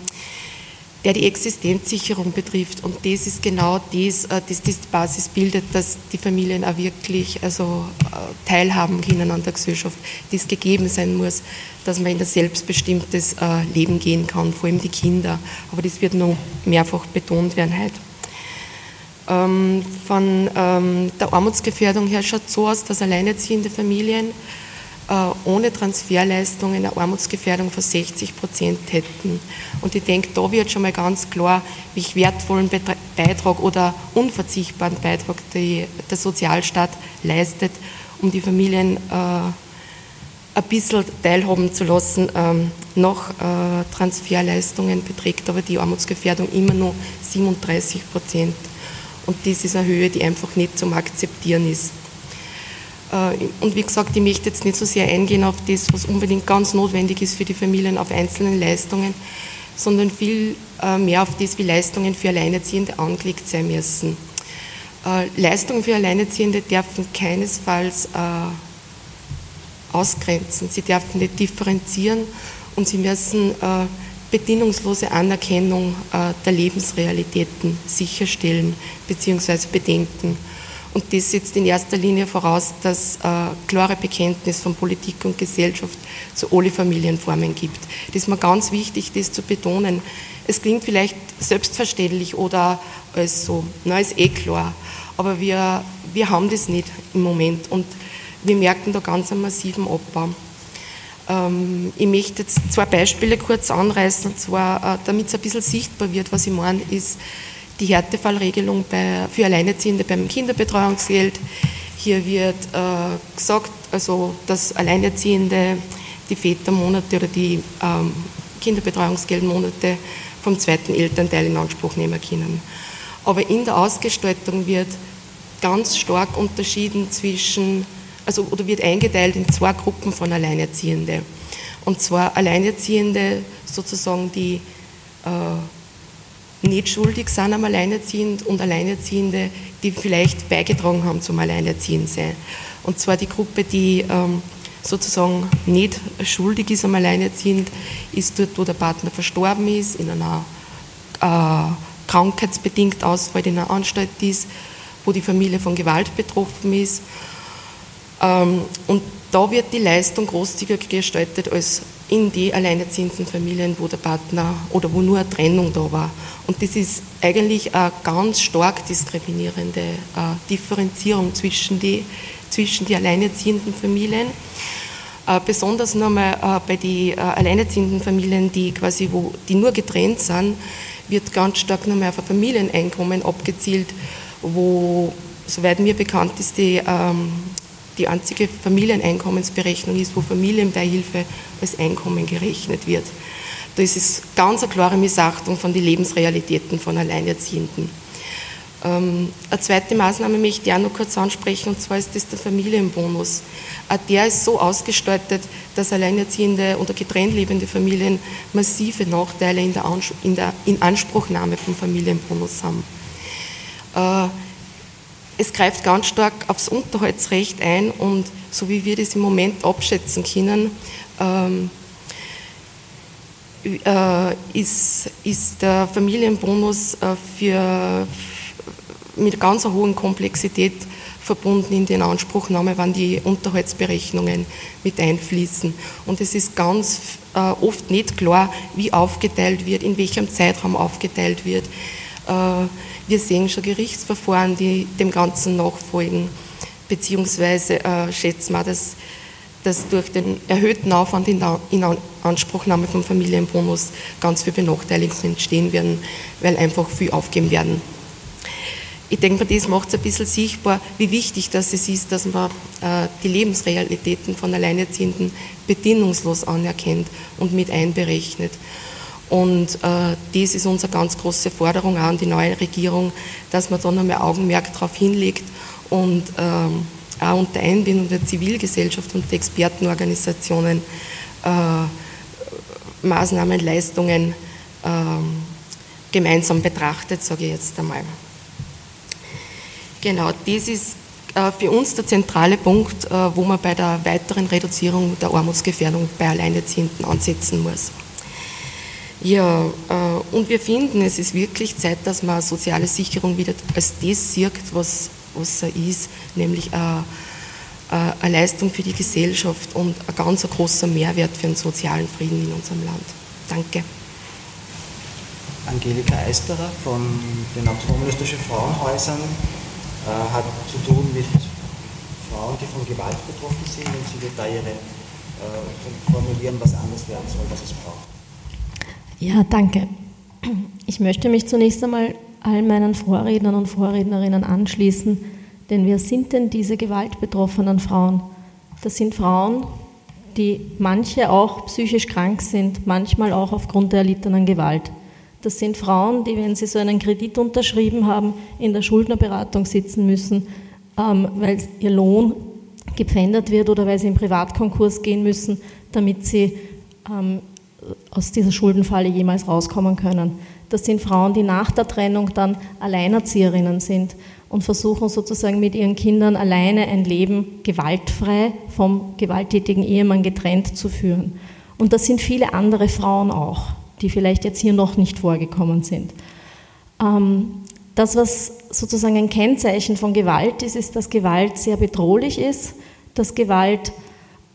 der die Existenzsicherung betrifft. Und das ist genau das, äh, das die Basis bildet, dass die Familien auch wirklich also, äh, teilhaben können an der Gesellschaft, das gegeben sein muss, dass man in ein selbstbestimmtes äh, Leben gehen kann, vor allem die Kinder. Aber das wird noch mehrfach betont werden heute. Ähm, von ähm, der Armutsgefährdung her schaut es so aus, dass alleinerziehende Familien ohne Transferleistungen eine Armutsgefährdung von 60 Prozent hätten. Und ich denke, da wird schon mal ganz klar, welch wertvollen Beitrag oder unverzichtbaren Beitrag die, der Sozialstaat leistet, um die Familien äh, ein bisschen teilhaben zu lassen. Ähm, noch äh, Transferleistungen beträgt aber die Armutsgefährdung immer nur 37 Prozent. Und das ist eine Höhe, die einfach nicht zum Akzeptieren ist. Äh, und wie gesagt, ich möchte jetzt nicht so sehr eingehen auf das, was unbedingt ganz notwendig ist für die Familien, auf einzelne Leistungen, sondern viel äh, mehr auf das, wie Leistungen für Alleinerziehende angelegt sein müssen. Äh, Leistungen für Alleinerziehende dürfen keinesfalls ausgrenzen, sie dürfen nicht differenzieren und sie müssen bedingungslose Anerkennung der Lebensrealitäten sicherstellen bzw. bedenken. Und das setzt in erster Linie voraus, dass äh, klare Bekenntnis von Politik und Gesellschaft zu alle Familienformen gibt. Das ist mir ganz wichtig, das zu betonen. Es klingt vielleicht selbstverständlich oder als so, na, ist eh klar. Aber wir, wir haben das nicht im Moment und wir merken da ganz einen massiven Abbau. Ähm, ich möchte jetzt zwei Beispiele kurz anreißen, und zwar, äh, damit es ein bisschen sichtbar wird, was ich meine, ist, die Härtefallregelung bei, für Alleinerziehende beim Kinderbetreuungsgeld. Hier wird äh, gesagt, also, dass Alleinerziehende die Vätermonate oder die ähm, Kinderbetreuungsgeldmonate vom zweiten Elternteil in Anspruch nehmen können. Aber in der Ausgestaltung wird ganz stark unterschieden zwischen, also oder wird eingeteilt in zwei Gruppen von Alleinerziehende. Und zwar Alleinerziehende sozusagen, die äh, nicht schuldig sind am Alleinerziehend und Alleinerziehende, die vielleicht beigetragen haben zum Alleinerziehendsein. Und zwar die Gruppe, die ähm, sozusagen nicht schuldig ist am Alleinerziehend, ist dort, wo der Partner verstorben ist, in einer äh, krankheitsbedingt ausfällt, in einer Anstalt ist, wo die Familie von Gewalt betroffen ist. Ähm, und da wird die Leistung großzügiger gestaltet als in die alleinerziehenden Familien, wo der Partner oder wo nur eine Trennung da war. Und das ist eigentlich eine ganz stark diskriminierende äh, Differenzierung zwischen die, zwischen die alleinerziehenden Familien. Äh, besonders nochmal äh, bei den alleinerziehenden Familien, die quasi wo, die nur getrennt sind, wird ganz stark nochmal auf ein Familieneinkommen abgezielt, wo, soweit mir bekannt ist, die ähm, die einzige Familieneinkommensberechnung ist, wo Familienbeihilfe als Einkommen gerechnet wird. Das ist ganz eine klare Missachtung von den Lebensrealitäten von Alleinerziehenden. Ähm, eine zweite Maßnahme möchte ich auch noch kurz ansprechen, und zwar ist das der Familienbonus. Der ist so ausgestaltet, dass alleinerziehende oder getrennt lebende Familien massive Nachteile in der, Ans in der Inanspruchnahme vom Familienbonus haben. Es greift ganz stark aufs Unterhaltsrecht ein und so wie wir das im Moment abschätzen können, ähm, äh, ist, ist, der Familienbonus äh, für, mit ganz hohen Komplexität verbunden in den Anspruchnahme, wann die Unterhaltsberechnungen mit einfließen. Und es ist ganz äh, oft nicht klar, wie aufgeteilt wird, in welchem Zeitraum aufgeteilt wird. Äh, wir sehen schon Gerichtsverfahren, die dem Ganzen nachfolgen. beziehungsweise äh, schätzen wir, dass, dass durch den erhöhten Aufwand in der Inanspruchnahme vom Familienbonus ganz viele Benachteiligungen entstehen werden, weil einfach viel aufgeben werden. Ich denke, das macht es ein bisschen sichtbar, wie wichtig das ist, dass man äh, die Lebensrealitäten von Alleinerziehenden bedingungslos anerkennt und mit einberechnet. Und äh, das ist unsere ganz große Forderung an die neue Regierung, dass man da nochmal Augenmerk darauf hinlegt und ähm, auch unter Einbindung der Zivilgesellschaft und der Expertenorganisationen äh, Maßnahmen, Leistungen äh, gemeinsam betrachtet, sage ich jetzt einmal. Genau, das ist äh, für uns der zentrale Punkt, äh, wo man bei der weiteren Reduzierung der Armutsgefährdung bei Alleinerziehenden ansetzen muss. Ja, äh, und wir finden, es ist wirklich Zeit, dass man soziale Sicherung wieder als das sieht, was, was er ist, nämlich eine, eine Leistung für die Gesellschaft und ein ganz großer Mehrwert für den sozialen Frieden in unserem Land. Danke. Angelika Eisterer von den Autonomen Österreichischen Frauenhäusern äh, hat zu tun mit Frauen, die von Gewalt betroffen sind und sie wird da ihre äh, formulieren, was anders werden soll, was es braucht. Ja, danke. Ich möchte mich zunächst einmal all meinen Vorrednern und Vorrednerinnen anschließen, denn wer sind denn diese gewaltbetroffenen Frauen? Das sind Frauen, die manche auch psychisch krank sind, manchmal auch aufgrund der erlittenen Gewalt. Das sind Frauen, die, wenn sie so einen Kredit unterschrieben haben, in der Schuldnerberatung sitzen müssen, ähm, weil ihr Lohn gepfändert wird oder weil sie in Privatkonkurs gehen müssen, damit sie ähm, aus dieser Schuldenfalle jemals rauskommen können. Das sind Frauen, die nach der Trennung dann Alleinerzieherinnen sind und versuchen sozusagen mit ihren Kindern alleine ein Leben gewaltfrei vom gewalttätigen Ehemann getrennt zu führen. Und das sind viele andere Frauen auch, die vielleicht jetzt hier noch nicht vorgekommen sind. Ähm, das, was sozusagen ein Kennzeichen von Gewalt ist, ist, dass Gewalt sehr bedrohlich ist, dass Gewalt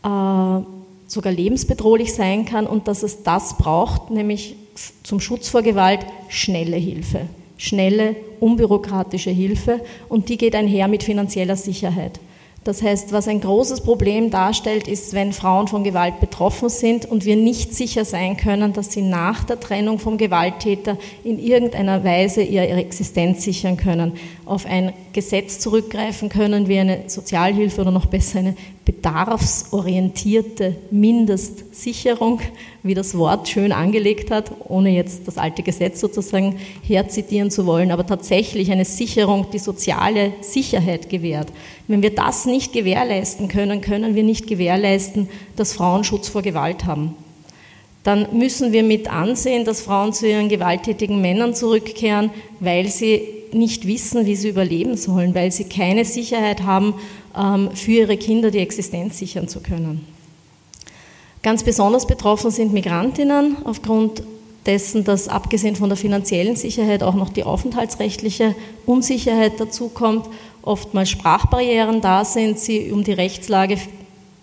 äh, sogar lebensbedrohlich sein kann und dass es das braucht, nämlich zum Schutz vor Gewalt schnelle Hilfe, schnelle, unbürokratische Hilfe und die geht einher mit finanzieller Sicherheit. Das heißt, was ein großes Problem darstellt, ist, wenn Frauen von Gewalt betroffen sind und wir nicht sicher sein können, dass sie nach der Trennung vom Gewalttäter in irgendeiner Weise ihre Existenz sichern können, auf ein Gesetz zurückgreifen können, wie eine Sozialhilfe oder noch besser eine bedarfsorientierte Mindestsicherung, wie das Wort schön angelegt hat, ohne jetzt das alte Gesetz sozusagen herzitieren zu wollen, aber tatsächlich eine Sicherung, die soziale Sicherheit gewährt. Wenn wir das nicht gewährleisten können, können wir nicht gewährleisten, dass Frauen Schutz vor Gewalt haben. Dann müssen wir mit ansehen, dass Frauen zu ihren gewalttätigen Männern zurückkehren, weil sie nicht wissen, wie sie überleben sollen, weil sie keine Sicherheit haben, ähm, für ihre Kinder die Existenz sichern zu können. Ganz besonders betroffen sind Migrantinnen aufgrund dessen, dass abgesehen von der finanziellen Sicherheit auch noch die aufenthaltsrechtliche Unsicherheit dazukommt, oftmals Sprachbarrieren da sind, sie um die Rechtslage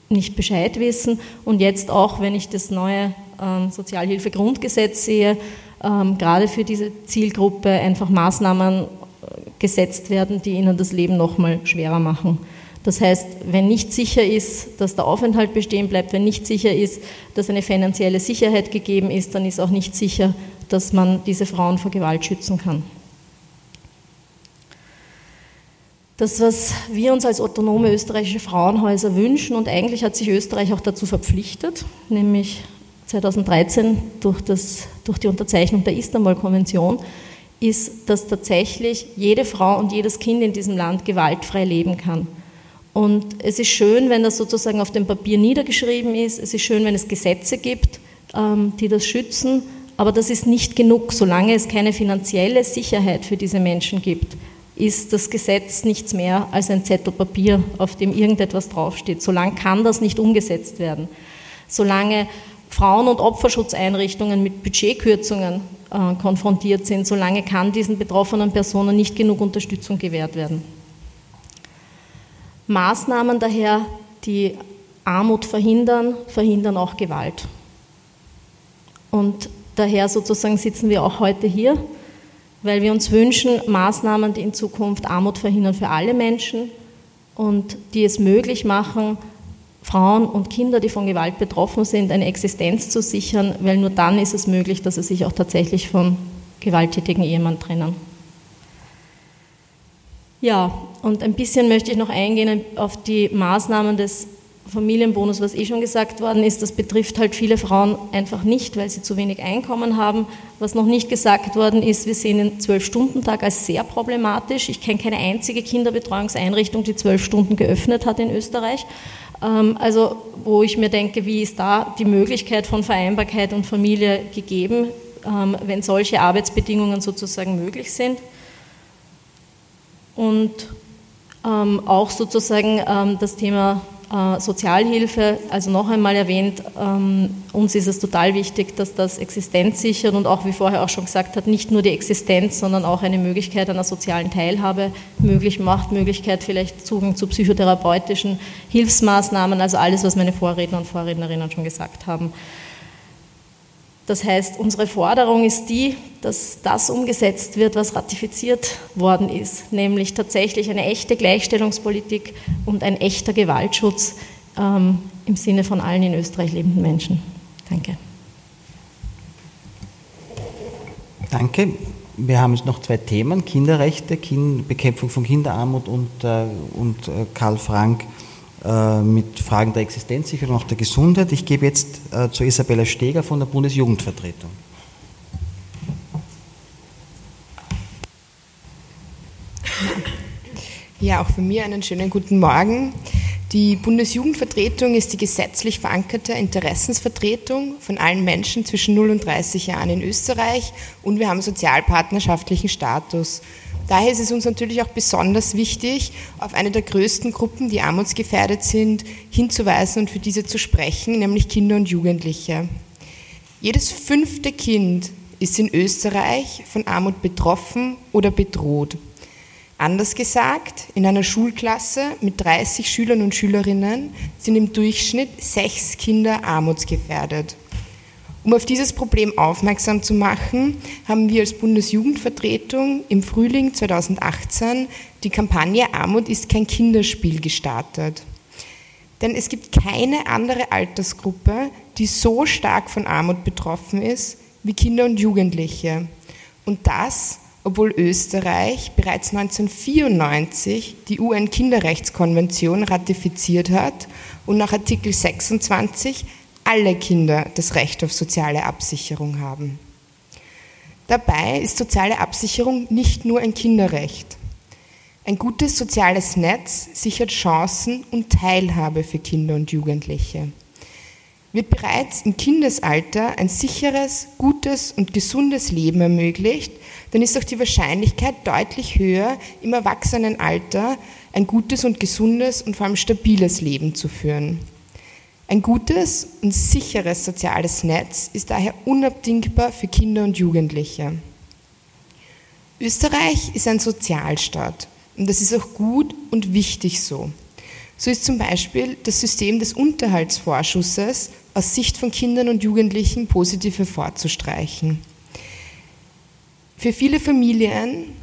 nicht Bescheid wissen und jetzt auch, wenn ich das neue ähm, Sozialhilfegrundgesetz sehe, ähm, gerade für diese Zielgruppe einfach Maßnahmen äh, gesetzt werden, die ihnen das Leben nochmal schwerer machen. Das heißt, wenn nicht sicher ist, dass der Aufenthalt bestehen bleibt, wenn nicht sicher ist, dass eine finanzielle Sicherheit gegeben ist, dann ist auch nicht sicher, dass man diese Frauen vor Gewalt schützen kann. Das, was wir uns als autonome österreichische Frauenhäuser wünschen, und eigentlich hat sich Österreich auch dazu verpflichtet, nämlich 2013 durch, das, durch die Unterzeichnung der Istanbul-Konvention, ist, dass tatsächlich jede Frau und jedes Kind in diesem Land gewaltfrei leben kann. Und es ist schön, wenn das sozusagen auf dem Papier niedergeschrieben ist. Es ist schön, wenn es Gesetze gibt, ähm, die das schützen. Aber das ist nicht genug. Solange es keine finanzielle Sicherheit für diese Menschen gibt, ist das Gesetz nichts mehr als ein Zettel Papier, auf dem irgendetwas draufsteht. Solange kann das nicht umgesetzt werden. Solange Frauen- und Opferschutzeinrichtungen mit Budgetkürzungen äh, konfrontiert sind, solange kann diesen betroffenen Personen nicht genug Unterstützung gewährt werden. Maßnahmen daher, die Armut verhindern, verhindern auch Gewalt. Und daher sozusagen sitzen wir auch heute hier, weil wir uns wünschen, Maßnahmen, die in Zukunft Armut verhindern für alle Menschen, und die es möglich machen, Frauen und Kinder, die von Gewalt betroffen sind, eine Existenz zu sichern, weil nur dann ist es möglich, dass sie sich auch tatsächlich vom gewalttätigen Ehemann trennen. Ja, und ein bisschen möchte ich noch eingehen auf die Maßnahmen des Familienbonus, was eh schon gesagt worden ist, das betrifft halt viele Frauen einfach nicht, weil sie zu wenig Einkommen haben. Was noch nicht gesagt worden ist, wir sehen den Zwölf-Stunden-Tag als sehr problematisch. Ich kenne keine einzige Kinderbetreuungseinrichtung, die zwölf Stunden geöffnet hat in Österreich. Ähm, also wo ich mir denke, wie ist da die Möglichkeit von Vereinbarkeit und Familie gegeben, ähm, wenn solche Arbeitsbedingungen sozusagen möglich sind. Und ähm, auch sozusagen das Thema äh, Sozialhilfe, also noch einmal erwähnt, ähm, uns ist es total wichtig, dass das Existenz sichert und auch, wie vorher auch schon gesagt hat, nicht nur die Existenz, sondern auch eine Möglichkeit einer sozialen Teilhabe möglich macht, Möglichkeit vielleicht Zugang zu psychotherapeutischen Hilfsmaßnahmen, also alles, was meine Vorredner und Vorrednerinnen schon gesagt haben. Das heißt, unsere Forderung ist die, dass das umgesetzt wird, was ratifiziert worden ist, nämlich tatsächlich eine echte Gleichstellungspolitik und ein echter Gewaltschutz ähm, im Sinne von allen in Österreich lebenden Menschen. Danke. Danke. Wir haben jetzt noch zwei Themen, Kinderrechte, kind, Bekämpfung von Kinderarmut und, äh, und äh, Karl Frank mit Fragen der Existenzsicherung und auch der Gesundheit. Ich gebe jetzt äh, zu Isabella Steger von der Bundesjugendvertretung. Ja, auch von mir einen schönen guten Morgen. Die Bundesjugendvertretung ist die gesetzlich verankerte Interessensvertretung von allen Menschen zwischen 0 und 30 Jahren in Österreich und wir haben sozialpartnerschaftlichen Status. Daher ist es uns natürlich auch besonders wichtig, auf eine der größten Gruppen, die armutsgefährdet sind, hinzuweisen und für diese zu sprechen, nämlich Kinder und Jugendliche. Jedes fünfte Kind ist in Österreich von Armut betroffen oder bedroht. Anders gesagt, in einer Schulklasse mit 30 Schülern und Schülerinnen sind im Durchschnitt sechs Kinder armutsgefährdet. Um auf dieses Problem aufmerksam zu machen, haben wir als Bundesjugendvertretung im Frühling 2018 die Kampagne Armut ist kein Kinderspiel gestartet. Denn es gibt keine andere Altersgruppe, die so stark von Armut betroffen ist wie Kinder und Jugendliche. Und das, obwohl Österreich bereits 1994 die UN-Kinderrechtskonvention ratifiziert hat und nach Artikel 26 alle Kinder das Recht auf soziale Absicherung haben. Dabei ist soziale Absicherung nicht nur ein Kinderrecht. Ein gutes soziales Netz sichert Chancen und Teilhabe für Kinder und Jugendliche. Wird bereits im Kindesalter ein sicheres, gutes und gesundes Leben ermöglicht, dann ist auch die Wahrscheinlichkeit deutlich höher, im Erwachsenenalter ein gutes und gesundes und vor allem stabiles Leben zu führen. Ein gutes und sicheres soziales Netz ist daher unabdingbar für Kinder und Jugendliche. Österreich ist ein Sozialstaat und das ist auch gut und wichtig so. So ist zum Beispiel das System des Unterhaltsvorschusses aus Sicht von Kindern und Jugendlichen positiv hervorzustreichen. Für viele Familien,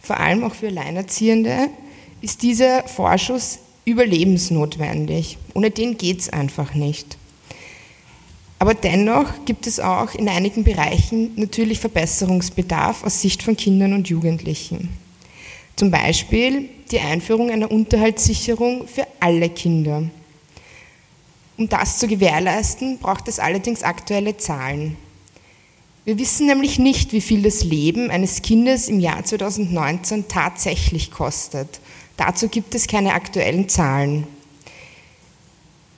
vor allem auch für Alleinerziehende, ist dieser Vorschuss überlebensnotwendig. Ohne den geht es einfach nicht. Aber dennoch gibt es auch in einigen Bereichen natürlich Verbesserungsbedarf aus Sicht von Kindern und Jugendlichen. Zum Beispiel die Einführung einer Unterhaltssicherung für alle Kinder. Um das zu gewährleisten, braucht es allerdings aktuelle Zahlen. Wir wissen nämlich nicht, wie viel das Leben eines Kindes im Jahr 2019 tatsächlich kostet. Dazu gibt es keine aktuellen Zahlen.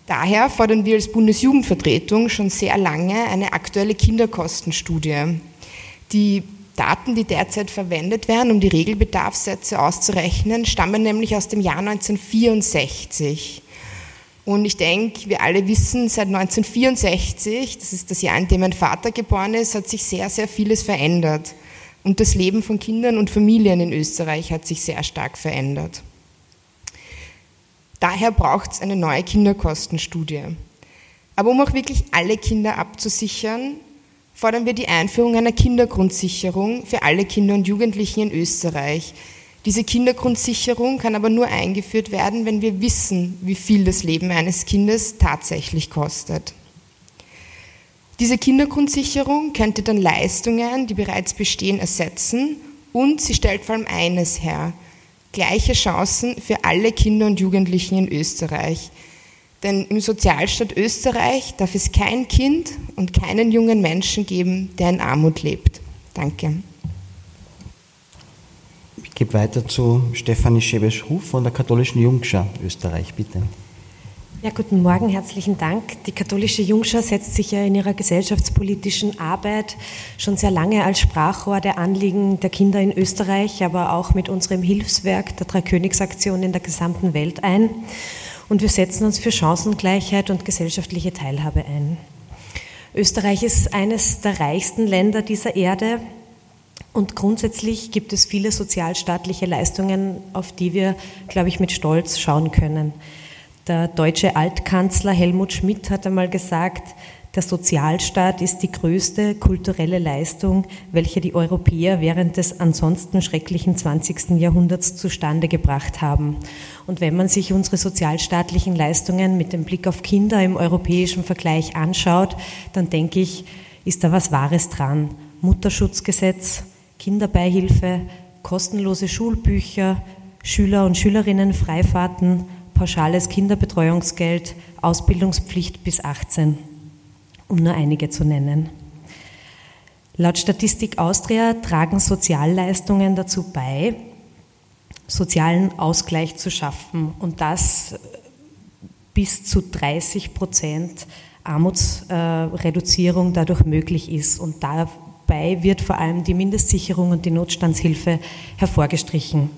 Daher fordern wir als Bundesjugendvertretung schon sehr lange eine aktuelle Kinderkostenstudie. Die Daten, die derzeit verwendet werden, um die Regelbedarfssätze auszurechnen, stammen nämlich aus dem Jahr 1964. Und ich denke, wir alle wissen, seit 1964, das ist das Jahr, in dem mein Vater geboren ist, hat sich sehr, sehr vieles verändert. Und das Leben von Kindern und Familien in Österreich hat sich sehr stark verändert. Daher braucht es eine neue Kinderkostenstudie. Aber um auch wirklich alle Kinder abzusichern, fordern wir die Einführung einer Kindergrundsicherung für alle Kinder und Jugendlichen in Österreich, Diese Kindergrundsicherung kann aber nur eingeführt werden, wenn wir wissen, wie viel das Leben eines Kindes tatsächlich kostet. Diese Kindergrundsicherung könnte dann Leistungen, die bereits bestehen, ersetzen und sie stellt vor allem eines her, gleiche Chancen für alle Kinder und Jugendlichen in Österreich. Denn im Sozialstaat Österreich darf es kein Kind und keinen jungen Menschen geben, der in Armut lebt. Danke. Ich gebe weiter zu Stefanie Schebesch-Ruf von der Katholischen Jungschau Österreich, bitte. Ja, guten Morgen, herzlichen Dank. Die katholische Jungschau setzt sich ja in ihrer gesellschaftspolitischen Arbeit schon sehr lange als Sprachrohr der Anliegen der Kinder in Österreich, aber auch mit unserem Hilfswerk der Dreikönigsaktion in der gesamten Welt ein. Und wir setzen uns für Chancengleichheit und gesellschaftliche Teilhabe ein. Österreich ist eines der reichsten Länder dieser Erde und grundsätzlich gibt es viele sozialstaatliche Leistungen, auf die wir, glaube ich, mit Stolz schauen können. Der deutsche Altkanzler Helmut Schmidt hat einmal gesagt, der Sozialstaat ist die größte kulturelle Leistung, welche die Europäer während des ansonsten schrecklichen 20. Jahrhunderts zustande gebracht haben. Und wenn man sich unsere sozialstaatlichen Leistungen mit dem Blick auf Kinder im europäischen Vergleich anschaut, dann denke ich, ist da was Wahres dran. Mutterschutzgesetz, Kinderbeihilfe, kostenlose Schulbücher, Schüler und Schülerinnen Freifahrten, pauschales Kinderbetreuungsgeld, Ausbildungspflicht bis 18, um nur einige zu nennen. Laut Statistik Austria tragen Sozialleistungen dazu bei, sozialen Ausgleich zu schaffen und das bis zu 30 Prozent Armutsreduzierung dadurch möglich ist. Und dabei wird vor allem die Mindestsicherung und die Notstandshilfe hervorgestrichen.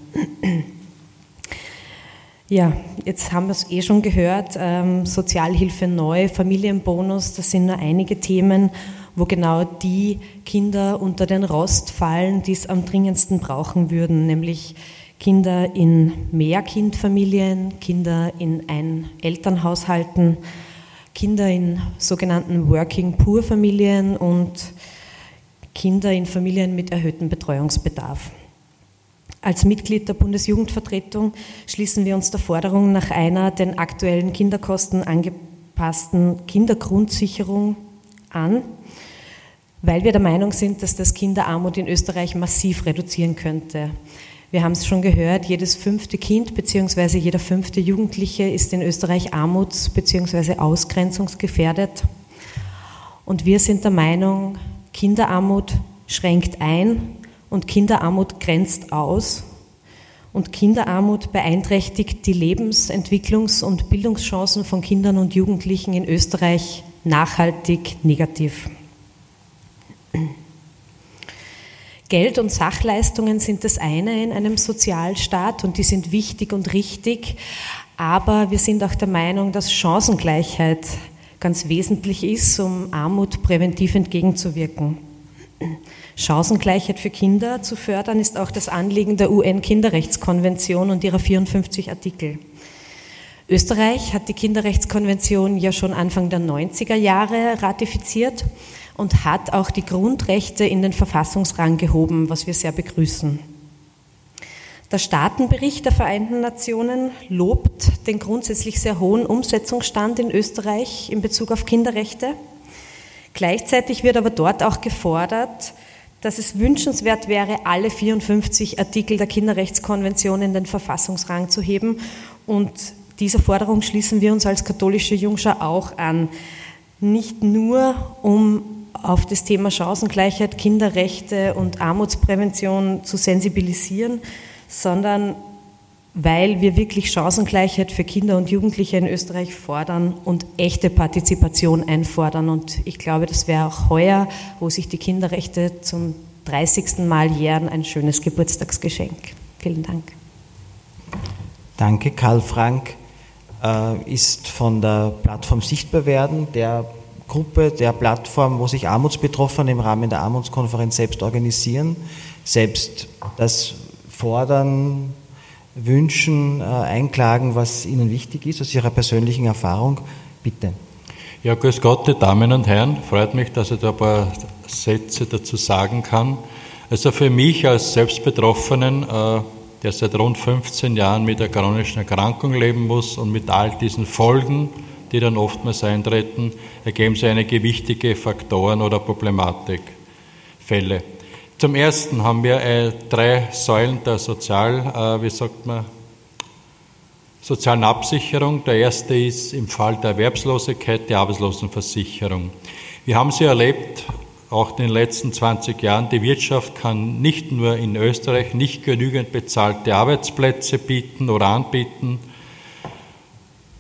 Ja, jetzt haben wir es eh schon gehört, ähm, Sozialhilfe neu, Familienbonus, das sind nur einige Themen, wo genau die Kinder unter den Rost fallen, die es am dringendsten brauchen würden, nämlich Kinder in Mehrkindfamilien, Kinder in Ein-Elternhaushalten, Kinder in sogenannten Working-Poor-Familien und Kinder in Familien mit erhöhtem Betreuungsbedarf. Als Mitglied der Bundesjugendvertretung schließen wir uns der Forderung nach einer den aktuellen Kinderkosten angepassten Kindergrundsicherung an, weil wir der Meinung sind, dass das Kinderarmut in Österreich massiv reduzieren könnte. Wir haben es schon gehört, jedes fünfte Kind bzw. jeder fünfte Jugendliche ist in Österreich armuts- bzw. ausgrenzungsgefährdet. Und wir sind der Meinung, Kinderarmut schränkt ein und Kinderarmut grenzt aus. Und Kinderarmut beeinträchtigt die Lebens-, Entwicklungs- und Bildungschancen von Kindern und Jugendlichen in Österreich nachhaltig negativ. Geld und Sachleistungen sind das eine in einem Sozialstaat und die sind wichtig und richtig, aber wir sind auch der Meinung, dass Chancengleichheit ganz wesentlich ist, um Armut präventiv entgegenzuwirken. Chancengleichheit für Kinder zu fördern, ist auch das Anliegen der UN-Kinderrechtskonvention und ihrer 54 Artikel. Österreich hat die Kinderrechtskonvention ja schon Anfang der 90er Jahre ratifiziert und hat auch die Grundrechte in den Verfassungsrang gehoben, was wir sehr begrüßen. Der Staatenbericht der Vereinten Nationen lobt den grundsätzlich sehr hohen Umsetzungsstand in Österreich in Bezug auf Kinderrechte. Gleichzeitig wird aber dort auch gefordert, dass es wünschenswert wäre, alle 54 Artikel der Kinderrechtskonvention in den Verfassungsrang zu heben. Und dieser Forderung schließen wir uns als katholische Jungschau auch an. Nicht nur, um auf das Thema Chancengleichheit, Kinderrechte und Armutsprävention zu sensibilisieren, sondern weil wir wirklich Chancengleichheit für Kinder und Jugendliche in Österreich fordern und echte Partizipation einfordern. Und ich glaube, das wäre auch heuer, wo sich die Kinderrechte zum 30. Mal jähren, ein schönes Geburtstagsgeschenk. Vielen Dank. Danke. Karl Frank äh, ist von der Plattform Sichtbar werden, der Gruppe, der Plattform, wo sich Armutsbetroffene im Rahmen der Armutskonferenz selbst organisieren, selbst das fordern, wünschen, äh, einklagen, was Ihnen wichtig ist, aus Ihrer persönlichen Erfahrung. Bitte. Ja, grüß Gott, die Damen und Herren. Freut mich, dass ich da ein paar Sätze dazu sagen kann. Also für mich als Selbstbetroffenen, äh, der seit rund 15 Jahren mit der chronischen Erkrankung leben muss und mit all diesen Folgen, die dann oftmals eintreten, ergeben sich einige wichtige Faktoren oder Problematikfälle. Zum Ersten haben wir äh, drei Säulen der Sozial, äh, wie sagt man, sozialen Absicherung. Der erste ist im Fall der Erwerbslosigkeit die Arbeitslosenversicherung. Wir haben sie erlebt, auch in den letzten 20 Jahren. Die Wirtschaft kann nicht nur in Österreich nicht genügend bezahlte Arbeitsplätze bieten oder anbieten.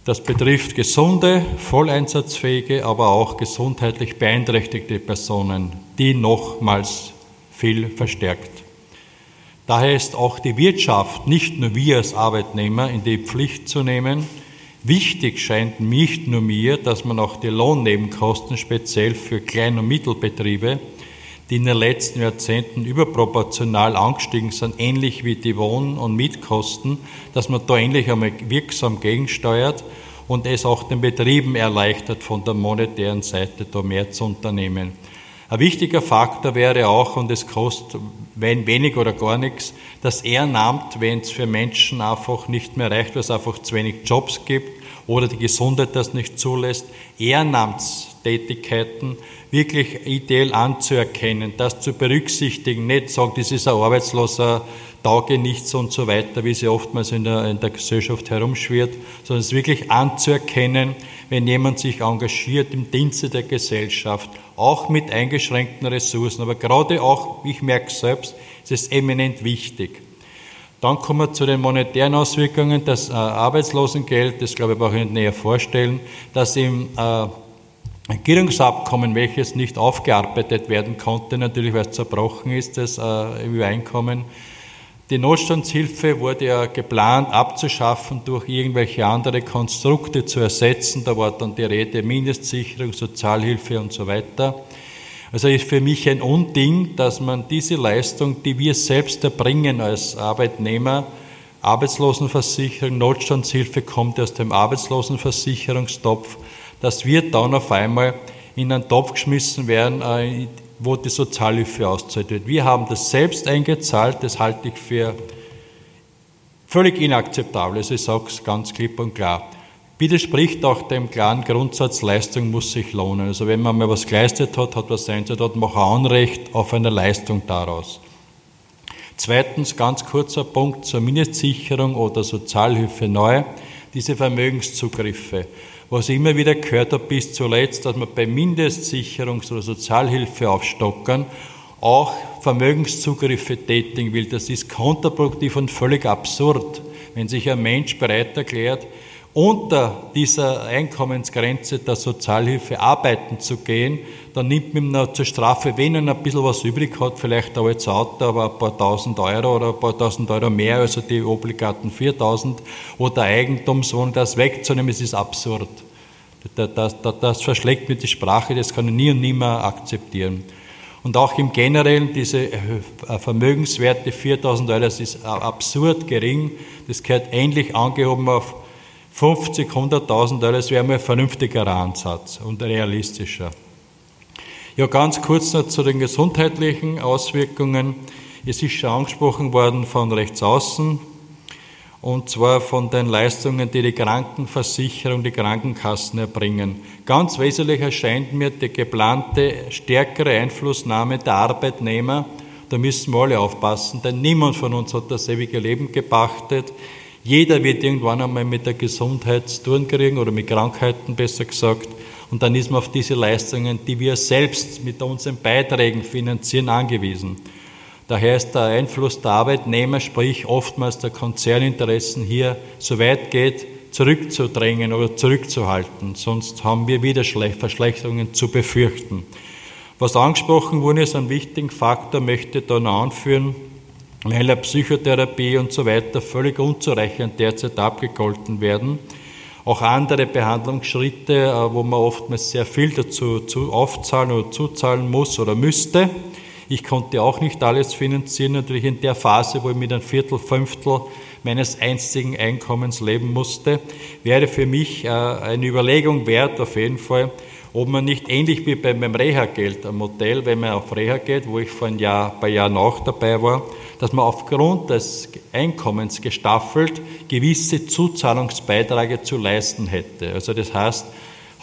Das betrifft gesunde, volleinsatzfähige, aber auch gesundheitlich beeinträchtigte Personen, die nochmals viel verstärkt. Daher ist auch die Wirtschaft, nicht nur wir als Arbeitnehmer, in die Pflicht zu nehmen. Wichtig scheint nicht nur mir, dass man auch die Lohnnebenkosten speziell für Klein- und Mittelbetriebe, die in den letzten Jahrzehnten überproportional angestiegen sind, ähnlich wie die Wohn- und Mietkosten, dass man da ähnlich einmal wirksam gegensteuert und es auch den Betrieben erleichtert, von der monetären Seite da mehr zu unternehmen. Ein wichtiger Faktor wäre auch, und es kostet wenn wenig oder gar nichts, das Ehrenamt, wenn es für Menschen einfach nicht mehr reicht, weil es einfach zu wenig Jobs gibt oder die Gesundheit das nicht zulässt, Ehrenamtstätigkeiten wirklich ideell anzuerkennen, das zu berücksichtigen, nicht sagen, das ist ein Arbeitsloser, tauge nichts und so weiter, wie sie oftmals in der, in der Gesellschaft herumschwirrt, sondern es wirklich anzuerkennen, wenn jemand sich engagiert im Dienste der Gesellschaft, auch mit eingeschränkten Ressourcen. Aber gerade auch, ich merke selbst, ist es eminent wichtig. Dann kommen wir zu den monetären Auswirkungen. Das äh, Arbeitslosengeld, das glaube ich, brauche ich nicht näher vorstellen, dass im äh, Regierungsabkommen, welches nicht aufgearbeitet werden konnte, natürlich weil es zerbrochen ist, das äh, Übereinkommen, die Notstandshilfe wurde ja geplant abzuschaffen, durch irgendwelche andere Konstrukte zu ersetzen. Da war dann die Rede Mindestsicherung, Sozialhilfe und so weiter. Also ist für mich ein Unding, dass man diese Leistung, die wir selbst erbringen als Arbeitnehmer, Arbeitslosenversicherung, Notstandshilfe kommt aus dem Arbeitslosenversicherungstopf, dass wir dann auf einmal in einen Topf geschmissen werden, äh, wo die Sozialhilfe auszahlt wird. Wir haben das selbst eingezahlt, das halte ich für völlig inakzeptabel. Also ich sage es ganz klipp und klar. Widerspricht auch dem klaren Grundsatz, Leistung muss sich lohnen. Also wenn man mal was geleistet hat, hat was einzahlt, hat man auch Anrecht auf eine Leistung daraus. Zweitens, ganz kurzer Punkt zur Mindestsicherung oder Sozialhilfe neu, diese Vermögenszugriffe was ich immer wieder gehört habe bis zuletzt, dass man bei Mindestsicherungs- oder Sozialhilfe aufstockern auch Vermögenszugriffe tätigen will. Das ist kontraproduktiv und völlig absurd. Wenn sich ein Mensch bereit erklärt, unter dieser Einkommensgrenze der Sozialhilfe arbeiten zu gehen, dann nimmt man ihm zur Strafe, wenn er ein bisschen was übrig hat, vielleicht ein altes Auto, aber ein paar tausend Euro oder ein paar tausend Euro mehr, also die obligaten 4000 oder Eigentumswohnung, das wegzunehmen, das ist absurd. Das, das, das, verschlägt mir die Sprache, das kann ich nie und nimmer akzeptieren. Und auch im Generellen diese Vermögenswerte 4000 Euro, das ist absurd gering, das gehört ähnlich angehoben auf 50, 100.000 Euro, das wäre mal ein vernünftiger Ansatz und realistischer. Ja, ganz kurz noch zu den gesundheitlichen Auswirkungen. Es ist schon angesprochen worden von rechts außen, und zwar von den Leistungen, die die Krankenversicherung, die Krankenkassen erbringen. Ganz wesentlich erscheint mir die geplante stärkere Einflussnahme der Arbeitnehmer. Da müssen wir alle aufpassen, denn niemand von uns hat das ewige Leben gepachtet. Jeder wird irgendwann einmal mit der Gesundheit zu tun kriegen oder mit Krankheiten besser gesagt. Und dann ist man auf diese Leistungen, die wir selbst mit unseren Beiträgen finanzieren, angewiesen. Daher ist der Einfluss der Arbeitnehmer, sprich oftmals der Konzerninteressen hier, so weit geht, zurückzudrängen oder zurückzuhalten. Sonst haben wir wieder Verschlechterungen zu befürchten. Was angesprochen wurde, ist ein wichtiger Faktor, möchte ich da noch anführen ja Psychotherapie und so weiter völlig unzureichend derzeit abgegolten werden. Auch andere Behandlungsschritte, äh, wo man oftmals sehr viel dazu aufzahlen oder zuzahlen muss oder müsste. Ich konnte auch nicht alles finanzieren, natürlich in der Phase, wo ich mit einem Viertel, Fünftel meines einzigen Einkommens leben musste, wäre für mich äh, eine Überlegung wert, auf jeden Fall, ob man nicht ähnlich wie beim Reha-Geld, ein Modell, wenn man auf Reha geht, wo ich vor ein Jahr, paar Jahren auch dabei war, dass man aufgrund des Einkommens gestaffelt gewisse Zuzahlungsbeiträge zu leisten hätte. Also das heißt,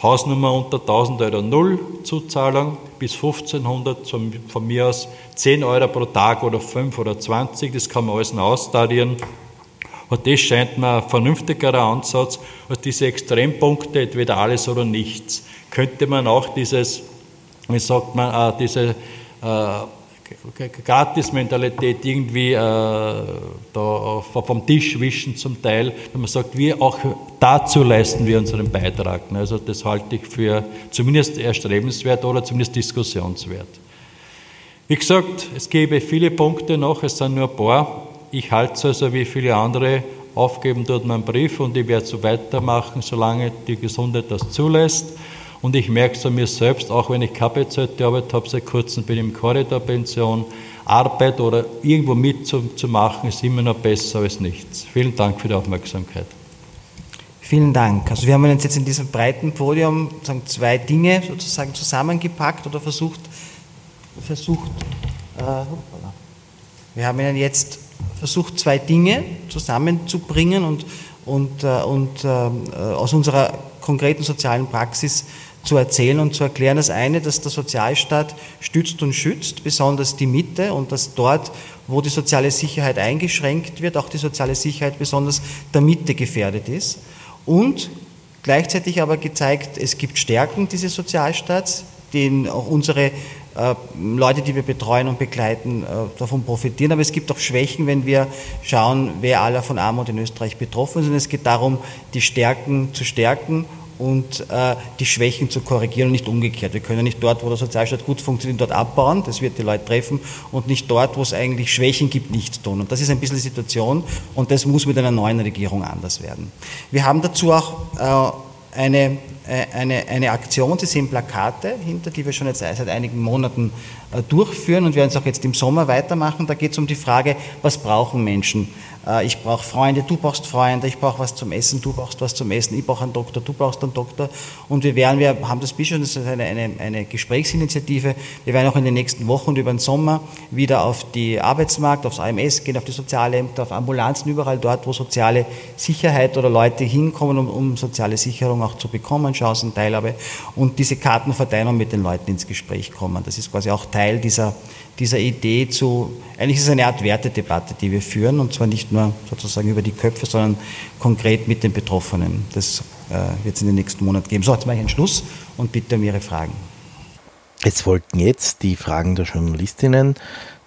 Hausnummer unter 1000 Euro Null Zuzahlung bis 1500, von mir aus 10 Euro pro Tag oder 5 oder 20, das kann man alles noch austarieren. Und das scheint mir ein vernünftigerer Ansatz als diese Extrempunkte, entweder alles oder nichts. Könnte man auch dieses, wie sagt man, äh, diese äh, Gratis-Mentalität irgendwie äh, da vom Tisch wischen zum Teil, wenn man sagt, wir auch dazu leisten wir unseren Beitrag. Also das halte ich für zumindest erstrebenswert oder zumindest diskussionswert. Wie gesagt, es gäbe viele Punkte noch, es sind nur ein paar. Ich halte es also wie viele andere, aufgeben dort meinen Brief und ich werde so weitermachen, solange die Gesundheit das zulässt. Und ich merke es an mir selbst, auch wenn ich keine bezahlte Arbeit habe, seit kurzem bin ich im Korridorpension, Arbeit oder irgendwo mitzumachen, ist immer noch besser als nichts. Vielen Dank für die Aufmerksamkeit. Vielen Dank. Also wir haben uns jetzt in diesem breiten Podium sagen, zwei Dinge sozusagen zusammengepackt oder versucht, versucht äh, wir haben Ihnen jetzt versucht, zwei Dinge zusammenzubringen und, und, äh, und äh, aus unserer konkreten sozialen Praxis zu erzählen und zu erklären. Das eine, dass der Sozialstaat stützt und schützt, besonders die Mitte und dass dort, wo die soziale Sicherheit eingeschränkt wird, auch die soziale Sicherheit besonders der Mitte gefährdet ist. Und gleichzeitig aber gezeigt, es gibt Stärken dieses Sozialstaats, den auch unsere äh, Leute, die wir betreuen und begleiten, äh, davon profitieren. Aber es gibt auch Schwächen, wenn wir schauen, wer aller von Armut in Österreich betroffen ist. Und es geht darum, die Stärken zu stärken und äh, die Schwächen zu korrigieren und nicht umgekehrt. Wir können nicht dort, wo der Sozialstaat gut funktioniert, dort abbauen, das wird die Leute treffen, und nicht dort, wo es eigentlich Schwächen gibt, nichts tun. Und das ist ein bisschen die Situation und das muss mit einer neuen Regierung anders werden. Wir haben dazu auch eine äh, eine, eine Aktion, Sie sehen Plakate hinter, die wir schon jetzt seit einigen Monaten äh, durchführen und werden es auch jetzt im Sommer weitermachen. Da geht es um die Frage, was brauchen Menschen? Äh, ich brauche Freunde, du brauchst Freunde, ich brauche was zum Essen, du brauchst was zum Essen, ich brauche einen Doktor, du brauchst einen Doktor. Und wir werden, wir haben das bisher, das ist eine, eine, eine Gesprächsinitiative, wir werden auch in den nächsten Wochen und über den Sommer wieder auf die Arbeitsmarkt, aufs AMS gehen, auf die Sozialämter, auf Ambulanzen, überall dort, wo soziale Sicherheit oder Leute hinkommen, um, um soziale Sicherung auch zu bekommen, Chancenteilhabe und diese Karten verteilen und mit den Leuten ins Gespräch kommen. Das ist quasi auch Teil dieser dieser Idee zu, eigentlich ist es eine Art Wertedebatte, die wir führen, und zwar nicht nur sozusagen über die Köpfe, sondern konkret mit den Betroffenen. Das äh, wird es in den nächsten Monaten geben. So, jetzt mache ich einen Schluss und bitte um Ihre Fragen. Es folgten jetzt die Fragen der Journalistinnen,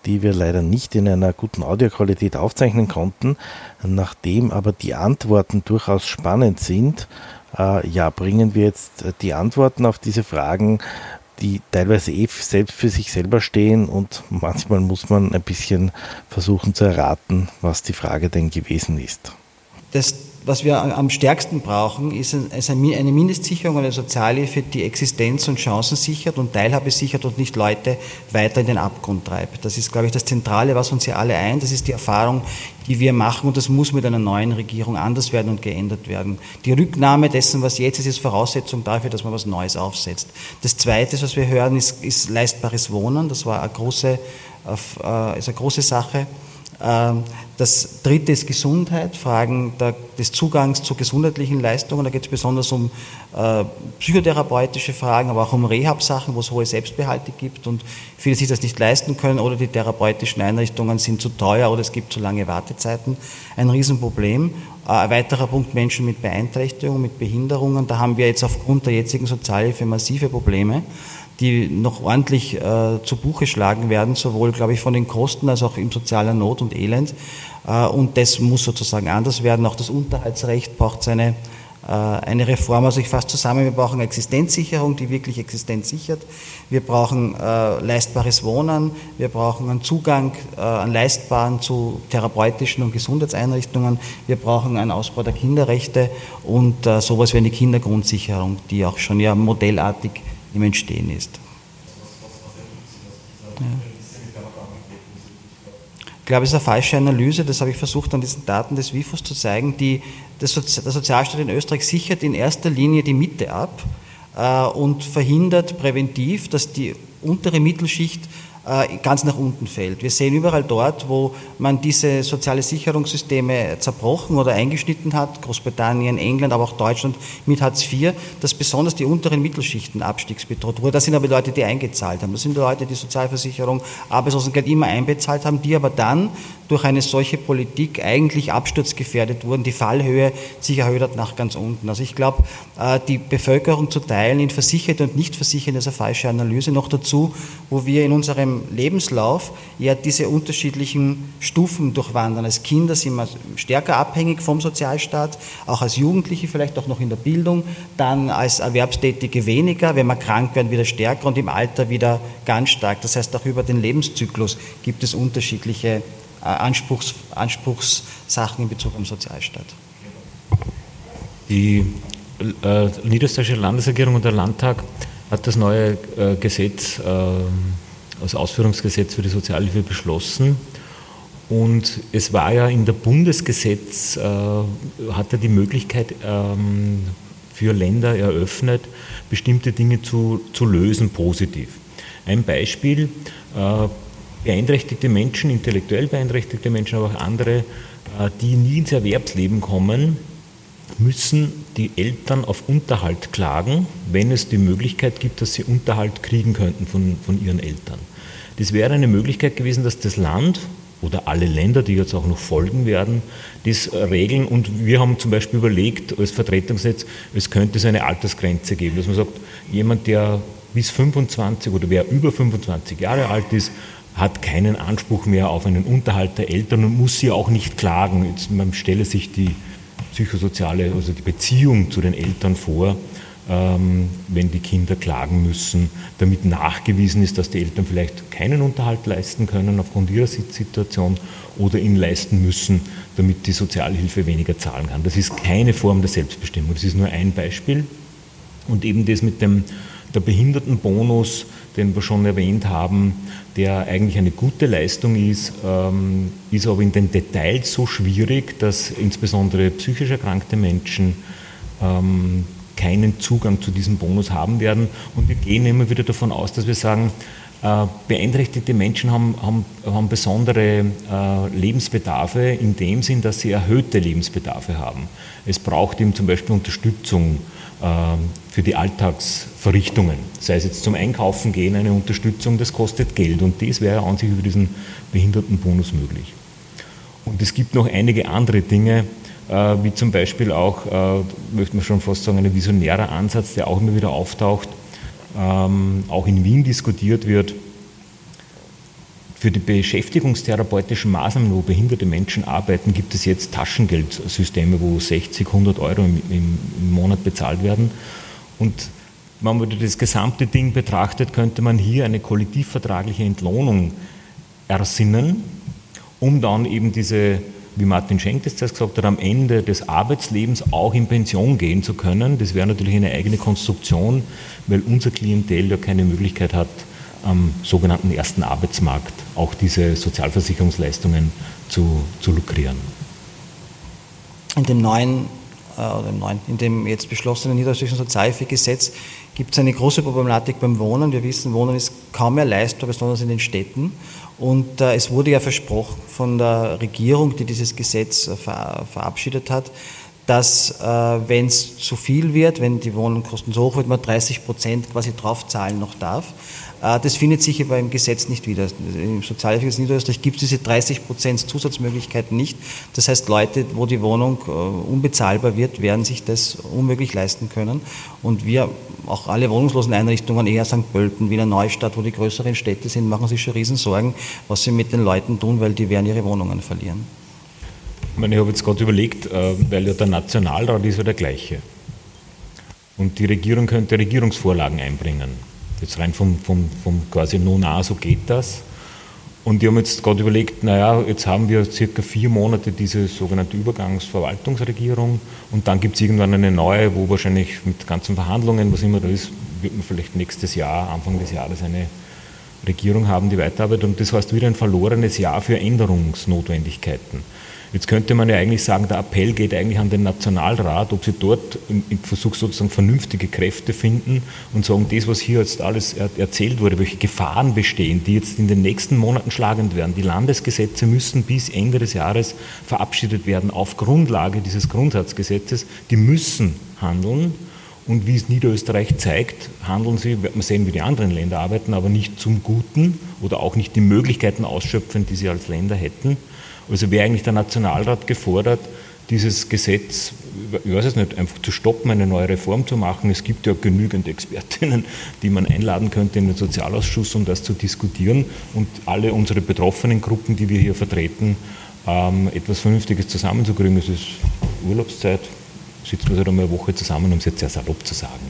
die wir leider nicht in einer guten Audioqualität aufzeichnen konnten. Nachdem aber die Antworten durchaus spannend sind, äh, ja, bringen wir jetzt die Antworten auf diese Fragen die teilweise eh selbst für sich selber stehen und manchmal muss man ein bisschen versuchen zu erraten, was die Frage denn gewesen ist. Das was wir am stärksten brauchen, ist eine Mindestsicherung eine Sozialhilfe, die Existenz und Chancen sichert und Teilhabe sichert und nicht Leute weiter in den Abgrund treibt. Das ist, glaube ich, das Zentrale, was uns hier alle ein. Das ist die Erfahrung, die wir machen und das muss mit einer neuen Regierung anders werden und geändert werden. Die Rücknahme dessen, was jetzt ist, ist Voraussetzung dafür, dass man was Neues aufsetzt. Das Zweite, was wir hören, ist, ist leistbares Wohnen. Das war eine große, äh, ist eine große Sache. Das dritte ist Gesundheit, Fragen des Zugangs zu gesundheitlichen Leistungen. Da geht es besonders um äh, psychotherapeutische Fragen, aber auch um Rehab-Sachen, wo es hohe Selbstbehalte gibt und viele sich das nicht leisten können oder die therapeutischen Einrichtungen sind zu teuer oder es gibt zu lange Wartezeiten. Ein Riesenproblem. Äh, ein weiterer Punkt Menschen mit Beeinträchtigungen, mit Behinderungen. Da haben wir jetzt aufgrund der jetzigen Sozialhilfe massive Probleme die noch ordentlich äh, zu Buche schlagen werden, sowohl, glaube ich, von den Kosten als auch in sozialer Not und Elend. Äh, und das muss sozusagen anders werden. Auch das Unterhaltsrecht braucht seine äh, eine Reform. Also ich fasse zusammen, wir brauchen Existenzsicherung, die wirklich Existenz sichert. Wir brauchen äh, leistbares Wohnen. Wir brauchen einen Zugang an Leistbaren zu therapeutischen und Gesundheitseinrichtungen. Wir brauchen einen Ausbau der Kinderrechte und sowas wie eine Kindergrundsicherung, die auch schon ja modellartig im Entstehen ist. Ja. Ich glaube, es ist eine falsche Analyse, das habe ich versucht an diesen Daten des WIFOS zu zeigen. Die, der Sozialstaat in Österreich sichert in erster Linie die Mitte ab. und verhindert präventiv, dass die untere Mittelschicht äh, ganz nach unten fällt. Wir sehen überall dort, wo man diese soziale Sicherungssysteme zerbrochen oder eingeschnitten hat, Großbritannien, England, aber auch Deutschland mit Hartz IV, dass besonders die unteren Mittelschichten abstiegsbedroht wurden. Das sind aber Leute, die eingezahlt haben. Das sind Leute, die Sozialversicherung, Arbeitslosengeld immer einbezahlt haben, die aber dann durch eine solche Politik eigentlich absturzgefährdet wurden. Die Fallhöhe sich erhöht hat nach ganz unten. Also ich glaube, äh, die Bevölkerung zu teilen in Versicherte und Nichtversicherte ist eine falsche Analyse. Noch dazu, wo wir in unserem Lebenslauf ja diese unterschiedlichen Stufen durchwandern. Als Kinder sind wir stärker abhängig vom Sozialstaat, auch als Jugendliche vielleicht auch noch in der Bildung, dann als Erwerbstätige weniger, wenn wir krank werden wieder stärker und im Alter wieder ganz stark. Das heißt, auch über den Lebenszyklus gibt es unterschiedliche Anspruchs, Anspruchssachen in Bezug auf den Sozialstaat. Die äh, niederösterreichische Landesregierung und der Landtag hat das neue äh, Gesetz, äh, das Ausführungsgesetz für die Sozialhilfe beschlossen. Und es war ja in der Bundesgesetz, äh, hat er die Möglichkeit ähm, für Länder eröffnet, bestimmte Dinge zu, zu lösen positiv. Ein Beispiel, äh, beeinträchtigte Menschen, intellektuell beeinträchtigte Menschen, aber auch andere, äh, die nie ins Erwerbsleben kommen, müssen die Eltern auf Unterhalt klagen, wenn es die Möglichkeit gibt, dass sie Unterhalt kriegen könnten von, von ihren Eltern. Das wäre eine Möglichkeit gewesen, dass das Land oder alle Länder, die jetzt auch noch folgen werden, das regeln. Und wir haben zum Beispiel überlegt, als Vertretungsnetz, es könnte so eine Altersgrenze geben, dass man sagt, jemand, der bis 25 oder wer über 25 Jahre alt ist, hat keinen Anspruch mehr auf einen Unterhalt der Eltern und muss sie auch nicht klagen. Jetzt, man stelle sich die psychosoziale, also die Beziehung zu den Eltern vor, ähm, wenn die Kinder klagen müssen, damit nachgewiesen ist, dass die Eltern vielleicht keinen Unterhalt leisten können aufgrund ihrer Situation oder ihn leisten müssen, damit die Sozialhilfe weniger zahlen kann. Das ist keine Form der Selbstbestimmung, das ist nur ein Beispiel. Und eben das mit dem der Behindertenbonus, den wir schon erwähnt haben, der eigentlich eine gute Leistung ist, ähm, ist aber in den Details so schwierig, dass insbesondere psychisch erkrankte Menschen ähm, keinen Zugang zu diesem Bonus haben werden. Und wir gehen immer wieder davon aus, dass wir sagen, äh, beeinträchtigte Menschen haben, haben, haben besondere äh, Lebensbedarfe in dem Sinn, dass sie erhöhte Lebensbedarfe haben. Es braucht eben zum Beispiel Unterstützung für die Alltagsverrichtungen. Sei es jetzt zum Einkaufen gehen, eine Unterstützung, das kostet Geld und das wäre an sich über diesen Behindertenbonus möglich. Und es gibt noch einige andere Dinge, äh, wie zum Beispiel auch, äh, möchte man schon fast sagen, ein visionärer Ansatz, der auch immer wieder auftaucht, ähm, auch in Wien diskutiert wird, für die beschäftigungstherapeutischen Maßnahmen, wo behinderte Menschen arbeiten, gibt es jetzt Taschengeldsysteme, wo 60, 100 Euro im, im Monat bezahlt werden. Und wenn man das gesamte Ding betrachtet, könnte man hier eine kollektivvertragliche Entlohnung ersinnen, um dann eben diese, wie Martin Schenk das gesagt hat, am Ende des Arbeitslebens auch in Pension gehen zu können. Das wäre natürlich eine eigene Konstruktion, weil unser Klientel ja keine Möglichkeit hat, am sogenannten ersten Arbeitsmarkt auch diese Sozialversicherungsleistungen zu, zu lukrieren. In dem neuen äh, in dem jetzt beschlossenen niederösterreichischen Sozialhilfegesetz gibt es eine große Problematik beim Wohnen. Wir wissen, Wohnen ist kaum mehr leistbar, besonders in den Städten. Und äh, es wurde ja versprochen von der Regierung, die dieses Gesetz äh, verabschiedet hat, dass wenn es zu viel wird, wenn die Wohnkosten so hoch wird, man 30 Prozent quasi draufzahlen noch darf. Äh, das findet sich aber im Gesetz nicht wieder. Im Sozialgesetz Niederösterreich gibt es diese 30 Prozent Zusatzmöglichkeiten nicht. Das heißt, Leute, wo die Wohnung äh, unbezahlbar wird, werden sich das unmöglich leisten können. Und wir, auch alle wohnungslosen Einrichtungen, eher St. Pölten, Wiener Neustadt, wo die größeren Städte sind, machen sich schon Riesensorgen, was sie mit den Leuten tun, weil die werden ihre Wohnungen verlieren. Ich, meine, ich habe jetzt gerade überlegt, äh, weil ja der Nationalrat ist ja der gleiche. Und die Regierung könnte Regierungsvorlagen einbringen. Jetzt rein vom, vom, vom quasi Nona, so geht das. Und die haben jetzt gerade überlegt, naja, jetzt haben wir circa vier Monate diese sogenannte Übergangsverwaltungsregierung und dann gibt es irgendwann eine neue, wo wahrscheinlich mit ganzen Verhandlungen, was immer da ist, wird man vielleicht nächstes Jahr, Anfang des Jahres eine Regierung haben, die weiterarbeitet und das heißt wieder ein verlorenes Jahr für Änderungsnotwendigkeiten. Jetzt könnte man ja eigentlich sagen, der Appell geht eigentlich an den Nationalrat, ob sie dort im, im Versuch sozusagen vernünftige Kräfte finden und sagen, das, was hier jetzt alles erzählt wurde, welche Gefahren bestehen, die jetzt in den nächsten Monaten schlagend werden. Die Landesgesetze müssen bis Ende des Jahres verabschiedet werden auf Grundlage dieses Grundsatzgesetzes. Die müssen handeln. Und wie es Niederösterreich zeigt, handeln sie, wird man sehen, wie die anderen Länder arbeiten, aber nicht zum Guten oder auch nicht die Möglichkeiten ausschöpfen, die sie als Länder hätten. Also wäre eigentlich der Nationalrat gefordert, dieses Gesetz, ich weiß es nicht, einfach zu stoppen, eine neue Reform zu machen. Es gibt ja genügend Expertinnen, die man einladen könnte in den Sozialausschuss, um das zu diskutieren und alle unsere betroffenen Gruppen, die wir hier vertreten, ähm, etwas Vernünftiges zusammenzukriegen. Es ist Urlaubszeit, sitzen wir halt einmal eine Woche zusammen, um es jetzt sehr salopp zu sagen.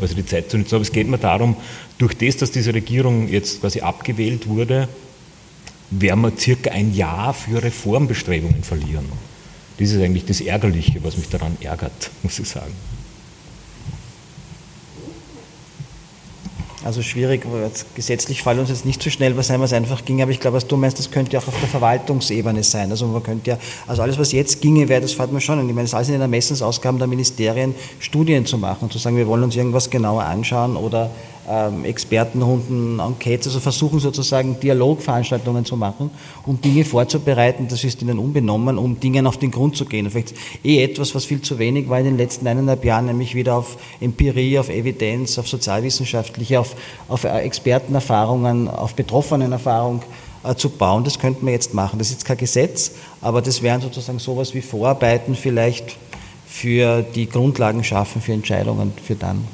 Also die Zeit zu nutzen. Aber es geht mir darum, durch das, dass diese Regierung jetzt quasi abgewählt wurde, werden wir circa ein Jahr für Reformbestrebungen verlieren. Das ist eigentlich das Ärgerliche, was mich daran ärgert, muss ich sagen. Also schwierig, gesetzlich fallen uns jetzt nicht so schnell was ein, was einfach ging, aber ich glaube, was du meinst, das könnte auch auf der Verwaltungsebene sein. Also man könnte ja, also alles, was jetzt ginge, wäre, das fällt mir schon an. Ich meine, es ist alles in den Ermessensausgaben der Ministerien, Studien zu machen, zu sagen, wir wollen uns irgendwas genauer anschauen oder Expertenrunden, Enquetes, also versuchen sozusagen Dialogveranstaltungen zu machen, um Dinge vorzubereiten, das ist ihnen unbenommen, um Dingen auf den Grund zu gehen. Vielleicht eh etwas, was viel zu wenig war in den letzten eineinhalb Jahren, nämlich wieder auf Empirie, auf Evidenz, auf sozialwissenschaftliche, auf, auf Expertenerfahrungen, auf Betroffenenerfahrung äh, zu bauen. Das könnten wir jetzt machen. Das ist jetzt kein Gesetz, aber das wären sozusagen sowas wie Vorarbeiten vielleicht für die Grundlagen schaffen für Entscheidungen für dann.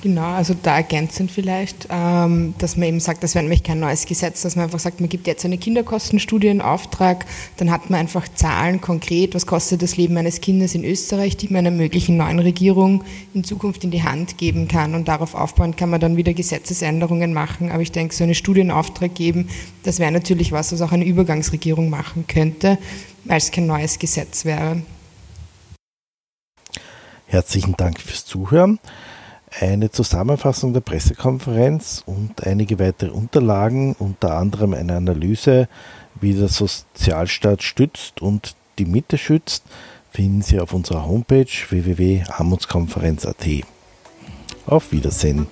Genau, also da ergänzend vielleicht, ähm, dass man eben sagt, das wäre nämlich kein neues Gesetz, dass man einfach sagt, man gibt jetzt eine Kinderkostenstudie in Auftrag, dann hat man einfach Zahlen konkret, was kostet das Leben eines Kindes in Österreich, die man einer möglichen neuen Regierung in Zukunft in die Hand geben kann und darauf aufbauen kann man dann wieder Gesetzesänderungen machen. Aber ich denke, so eine Studie in Auftrag geben, das wäre natürlich was, was auch eine Übergangsregierung machen könnte, weil es kein neues Gesetz wäre. Herzlichen Dank fürs Zuhören eine Zusammenfassung der Pressekonferenz und einige weitere Unterlagen, unter anderem eine Analyse, wie der Sozialstaat stützt und die Mitte schützt, finden Sie auf unserer Homepage www.armutskonferenz.at. Auf Wiedersehen.